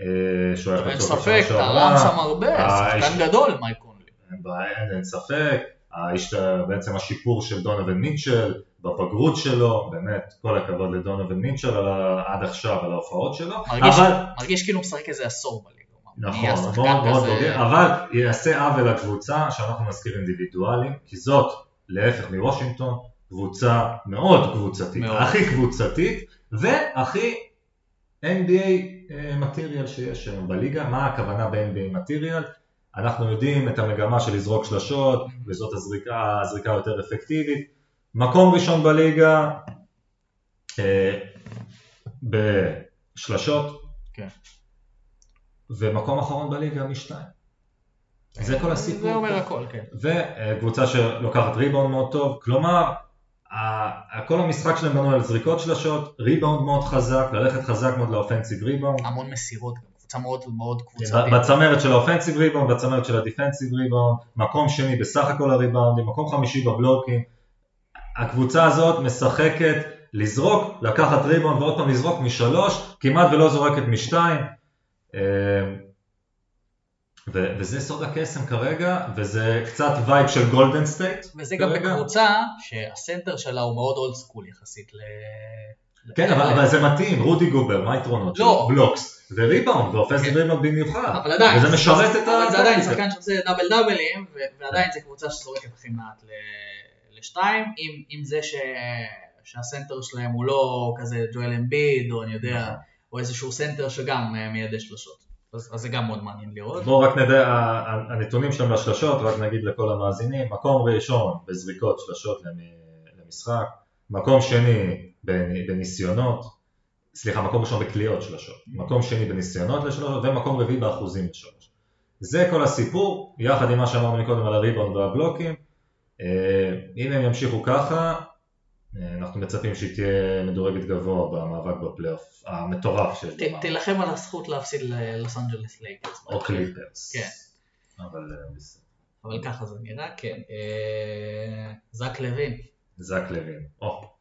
אה, שהוא היה אין פצוע ספק, בשנה תרם שעברה, שם הרבה, אה, שחקן גדול מייק קונלי. אין בעיה, אין, אין ספק, ההשת... בעצם השיפור של דונובין מיטשל בפגרות שלו, באמת כל הכבוד לדונובין מיטשל ה... עד עכשיו על ההופעות שלו, מרגיש- אבל מרגיש כאילו הוא משחק איזה עשור בליגה. נכון, מאוד מאוד כזה- בוגר, אבל יעשה עוול לקבוצה שאנחנו נזכיר אינדיבידואלים, כי זאת, להפך מוושינגטון, קבוצה מאוד קבוצתית, מאוד. הכי קבוצתית, והכי NBA מטריאל שיש היום בליגה, מה הכוונה ב-NBA מטריאל? אנחנו יודעים את המגמה של לזרוק שלשות, וזאת הזריקה, הזריקה היותר אפקטיבית. מקום ראשון בליגה אה, בשלשות, כן. ומקום אחרון בליגה משתיים. זה כל הסיפור. זה אומר הכל, כן. וקבוצה שלוקחת ריבאונד מאוד טוב, כלומר, כל המשחק שלהם בנוי על זריקות שלשות, ריבאונד מאוד חזק, ללכת חזק מאוד ל offensive rebound. המון מסירות קבוצה מאוד מאוד קבוצתית. בצמרת של ה offensive rebound, בצמרת של ה defensive rebound, מקום שני בסך הכל הריבאונדים, מקום חמישי בבלוקים. הקבוצה הזאת משחקת לזרוק, לקחת ריבאונד ועוד פעם לזרוק משלוש, כמעט ולא זורקת משתיים. אה, ו- וזה סוד הקסם כרגע, וזה קצת vibe של גולדן סטייט. וזה גם בקבוצה שהסנטר שלה הוא מאוד old school יחסית ל... כן, אבל, אבל זה מתאים, רודי גובר, מה היתרונות לא. שלו? blocks, וריבאונד, ו offensive כן. ריבאונד במיוחד. אבל עדיין, וזה משרת את ה... אבל זה עדיין שחקן שעושה double double ים, ועדיין זו קבוצה שזורקת הכי מעט ל- לשתיים, עם, עם זה ש... שהסנטר שלהם הוא לא כזה ג'ואל אמביד, או אני יודע, או איזשהו סנטר שגם אה, מיידה שלושות. אז, אז זה גם מאוד מעניין לראות. בואו רק נדע, הנתונים שלהם לשלשות, רק נגיד לכל המאזינים, מקום ראשון בזריקות שלשות למ- למשחק, מקום שני בנ- בניסיונות, סליחה, מקום ראשון בקליעות שלשות, מקום שני בניסיונות לשלושות, ומקום רביעי באחוזים לשלוש. זה כל הסיפור, יחד עם מה שאמרנו מקודם על הריבאונד והבלוקים. אה, אם הם ימשיכו ככה, אה, אנחנו מצפים שהיא תהיה מדורגת גבוה במאבק בפלייאוף המטורף של ת, תילחם על הזכות להפסיד ללוס אנג'לס לייקרס. או קליפרס. כן. אבל אה, בסדר. אבל ככה זה נראה, כן. אה, זק לוין. זק לוין. או.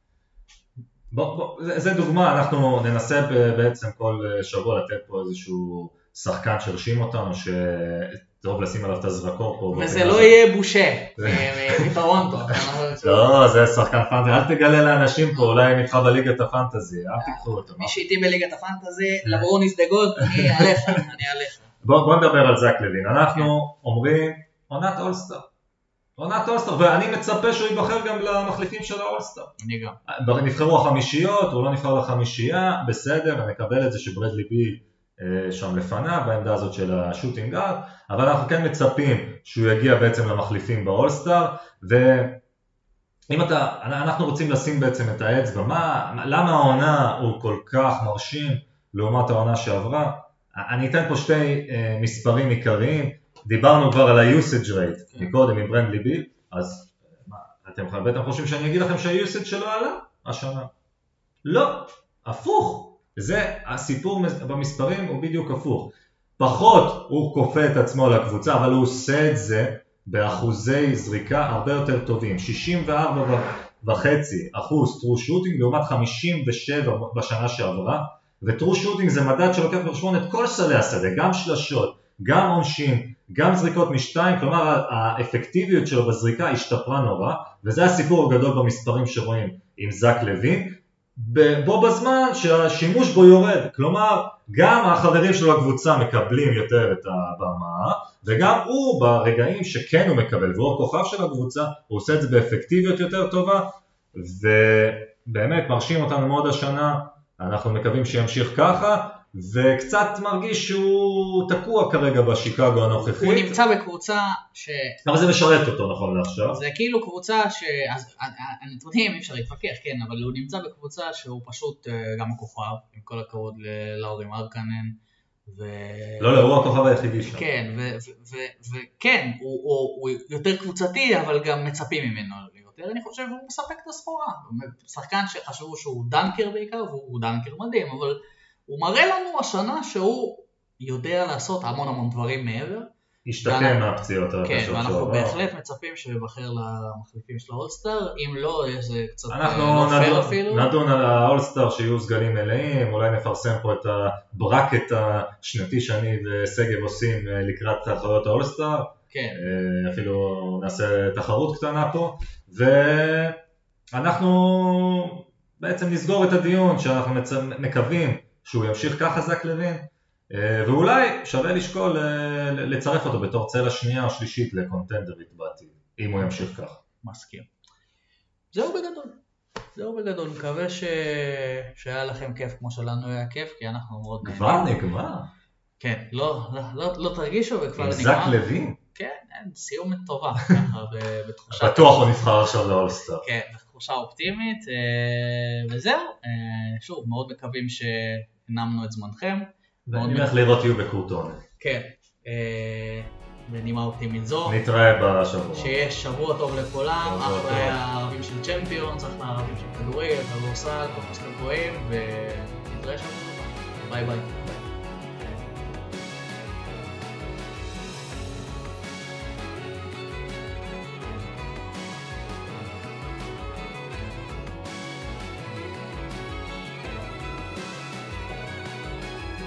בוא, בוא, זה, זה דוגמה, אנחנו ננסה בעצם כל אה, שבוע לתת פה איזשהו שחקן שהרשים אותנו, שטוב לשים עליו את הזרקור פה. וזה לא. יהיה בושה אה, מטורונטו. לא, זה שחקן פנטזי, אל תגלה לאנשים פה, אולי הם איתך בליגת הפנטזי, אל תיקחו אותו. מי שאיתי בליגת הפנטזי, LeBron is the GOAT, אני עליך, אני עליך. בוא, בוא נדבר על זק לוין, אנחנו אומרים עונת אולסטאר. עונת אולסטאר, ואני מצפה שהוא ייבחר גם למחליפים של האולסטאר. אני גם. נבחרו החמישיות, הוא לא נבחר לחמישייה, בסדר, נקבל את זה שברדלי ביל אה, שם לפניו בעמדה הזאת של השוטינג ארט, אבל אנחנו כן מצפים שהוא יגיע בעצם למחליפים באולסטאר, ואם אתה, אנחנו רוצים לשים בעצם את האצבע, מה, למה העונה הוא כל כך מרשים לעומת העונה שעברה? אני אתן פה שתי אה, מספרים עיקריים, דיברנו כבר על ה-usage rate מקודם עם ברנדלי ביל, אז אתם בטח חושבים שאני אגיד לכם שה-usage שלו עלה השנה. לא, הפוך. זה הסיפור במספרים הוא בדיוק הפוך. פחות הוא כופה את עצמו לקבוצה, אבל הוא עושה את זה באחוזי זריקה הרבה יותר טובים. 64 וחצי אחוז טרו שוטינג לעומת 57 בשנה שעברה, וטרו שוטינג זה מדד שלוקח בחשבון את כל סלי השדה, גם שלשות, גם עונשין, גם זריקות משתיים, כלומר האפקטיביות שלו בזריקה השתפרה נורא, וזה הסיפור הגדול במספרים שרואים עם זק לוין, בו בזמן שהשימוש בו יורד, כלומר גם החברים שלו לקבוצה מקבלים יותר את הבמה וגם הוא ברגעים שכן הוא מקבל והוא הכוכב של הקבוצה הוא עושה את זה באפקטיביות יותר טובה ובאמת מרשים אותנו מאוד השנה, אנחנו מקווים שימשיך ככה וקצת מרגיש שהוא תקוע כרגע בשיקגו הנוכחית. הוא נמצא בקבוצה ש... אבל זה משרת אותו נכון לעכשיו. זה כאילו קבוצה ש... אז הנתונים אי אפשר להתווכח, כן, אבל הוא נמצא בקבוצה שהוא פשוט אה, גם הכוכב, עם כל הכבוד לאורי מרקנן. ו... לא, לא, הוא הכוכב היחידי שם. כן, וכן, הוא, הוא, הוא יותר קבוצתי, אבל גם מצפים ממנו יותר, אני חושב שהוא מספק את הסחורה. שחקן שחשבו שהוא דנקר בעיקר, והוא דנקר מדהים, אבל הוא מראה לנו השנה שהוא יודע לעשות המון המון דברים מעבר. השתקם מהפציעות כן, ואנחנו בהחלט מצפים שהוא ייבחר למחליפים של האולסטאר, אם לא, זה קצת אנחנו לא פייר אפילו. נדון על האולסטאר שיהיו סגלים מלאים, אולי נפרסם פה את ה bracket השנתי שאני ושגב עושים אה, לקראת תחרויות האולסטאר, כן, אה, אפילו נעשה תחרות קטנה פה, ואנחנו בעצם נסגור את הדיון שאנחנו. מקווים שהוא ימשיך ככה זק לוין, אה, ואולי שווה לשקול אה, לצרף אותו בתור צלע שנייה או שלישית לקונטנדרית בעתיד, אם הוא ימשיך ככה. מסכים. זהו בגדול. זהו בגדול, מקווה ש... שהיה לכם כיף כמו שלנו היה כיף, כי אנחנו מאוד כבר נגמר? כן, לא, לא, לא, לא תרגישו וכבר נגמר. זק לוין? כן, סיומת טובה, ככה, ב- בתחושה. בטוח הוא נבחר עכשיו לאולסטאר. כן, בתחושה אופטימית, אה, וזהו, אה, שוב, מאוד מקווים שהנמנו את זמנכם. ואני הולך לראות יהיו בקורטונה. כן, אה, בנימה אופטימית זו. נתראה בשבוע. שיהיה שבוע טוב לכולם. אחלה הערבים של צ'מפיונס, אחלה הערבים של כדורגל, כדורסל, שאתם רואים, ונתראה שבוע הבא. ביי ביי.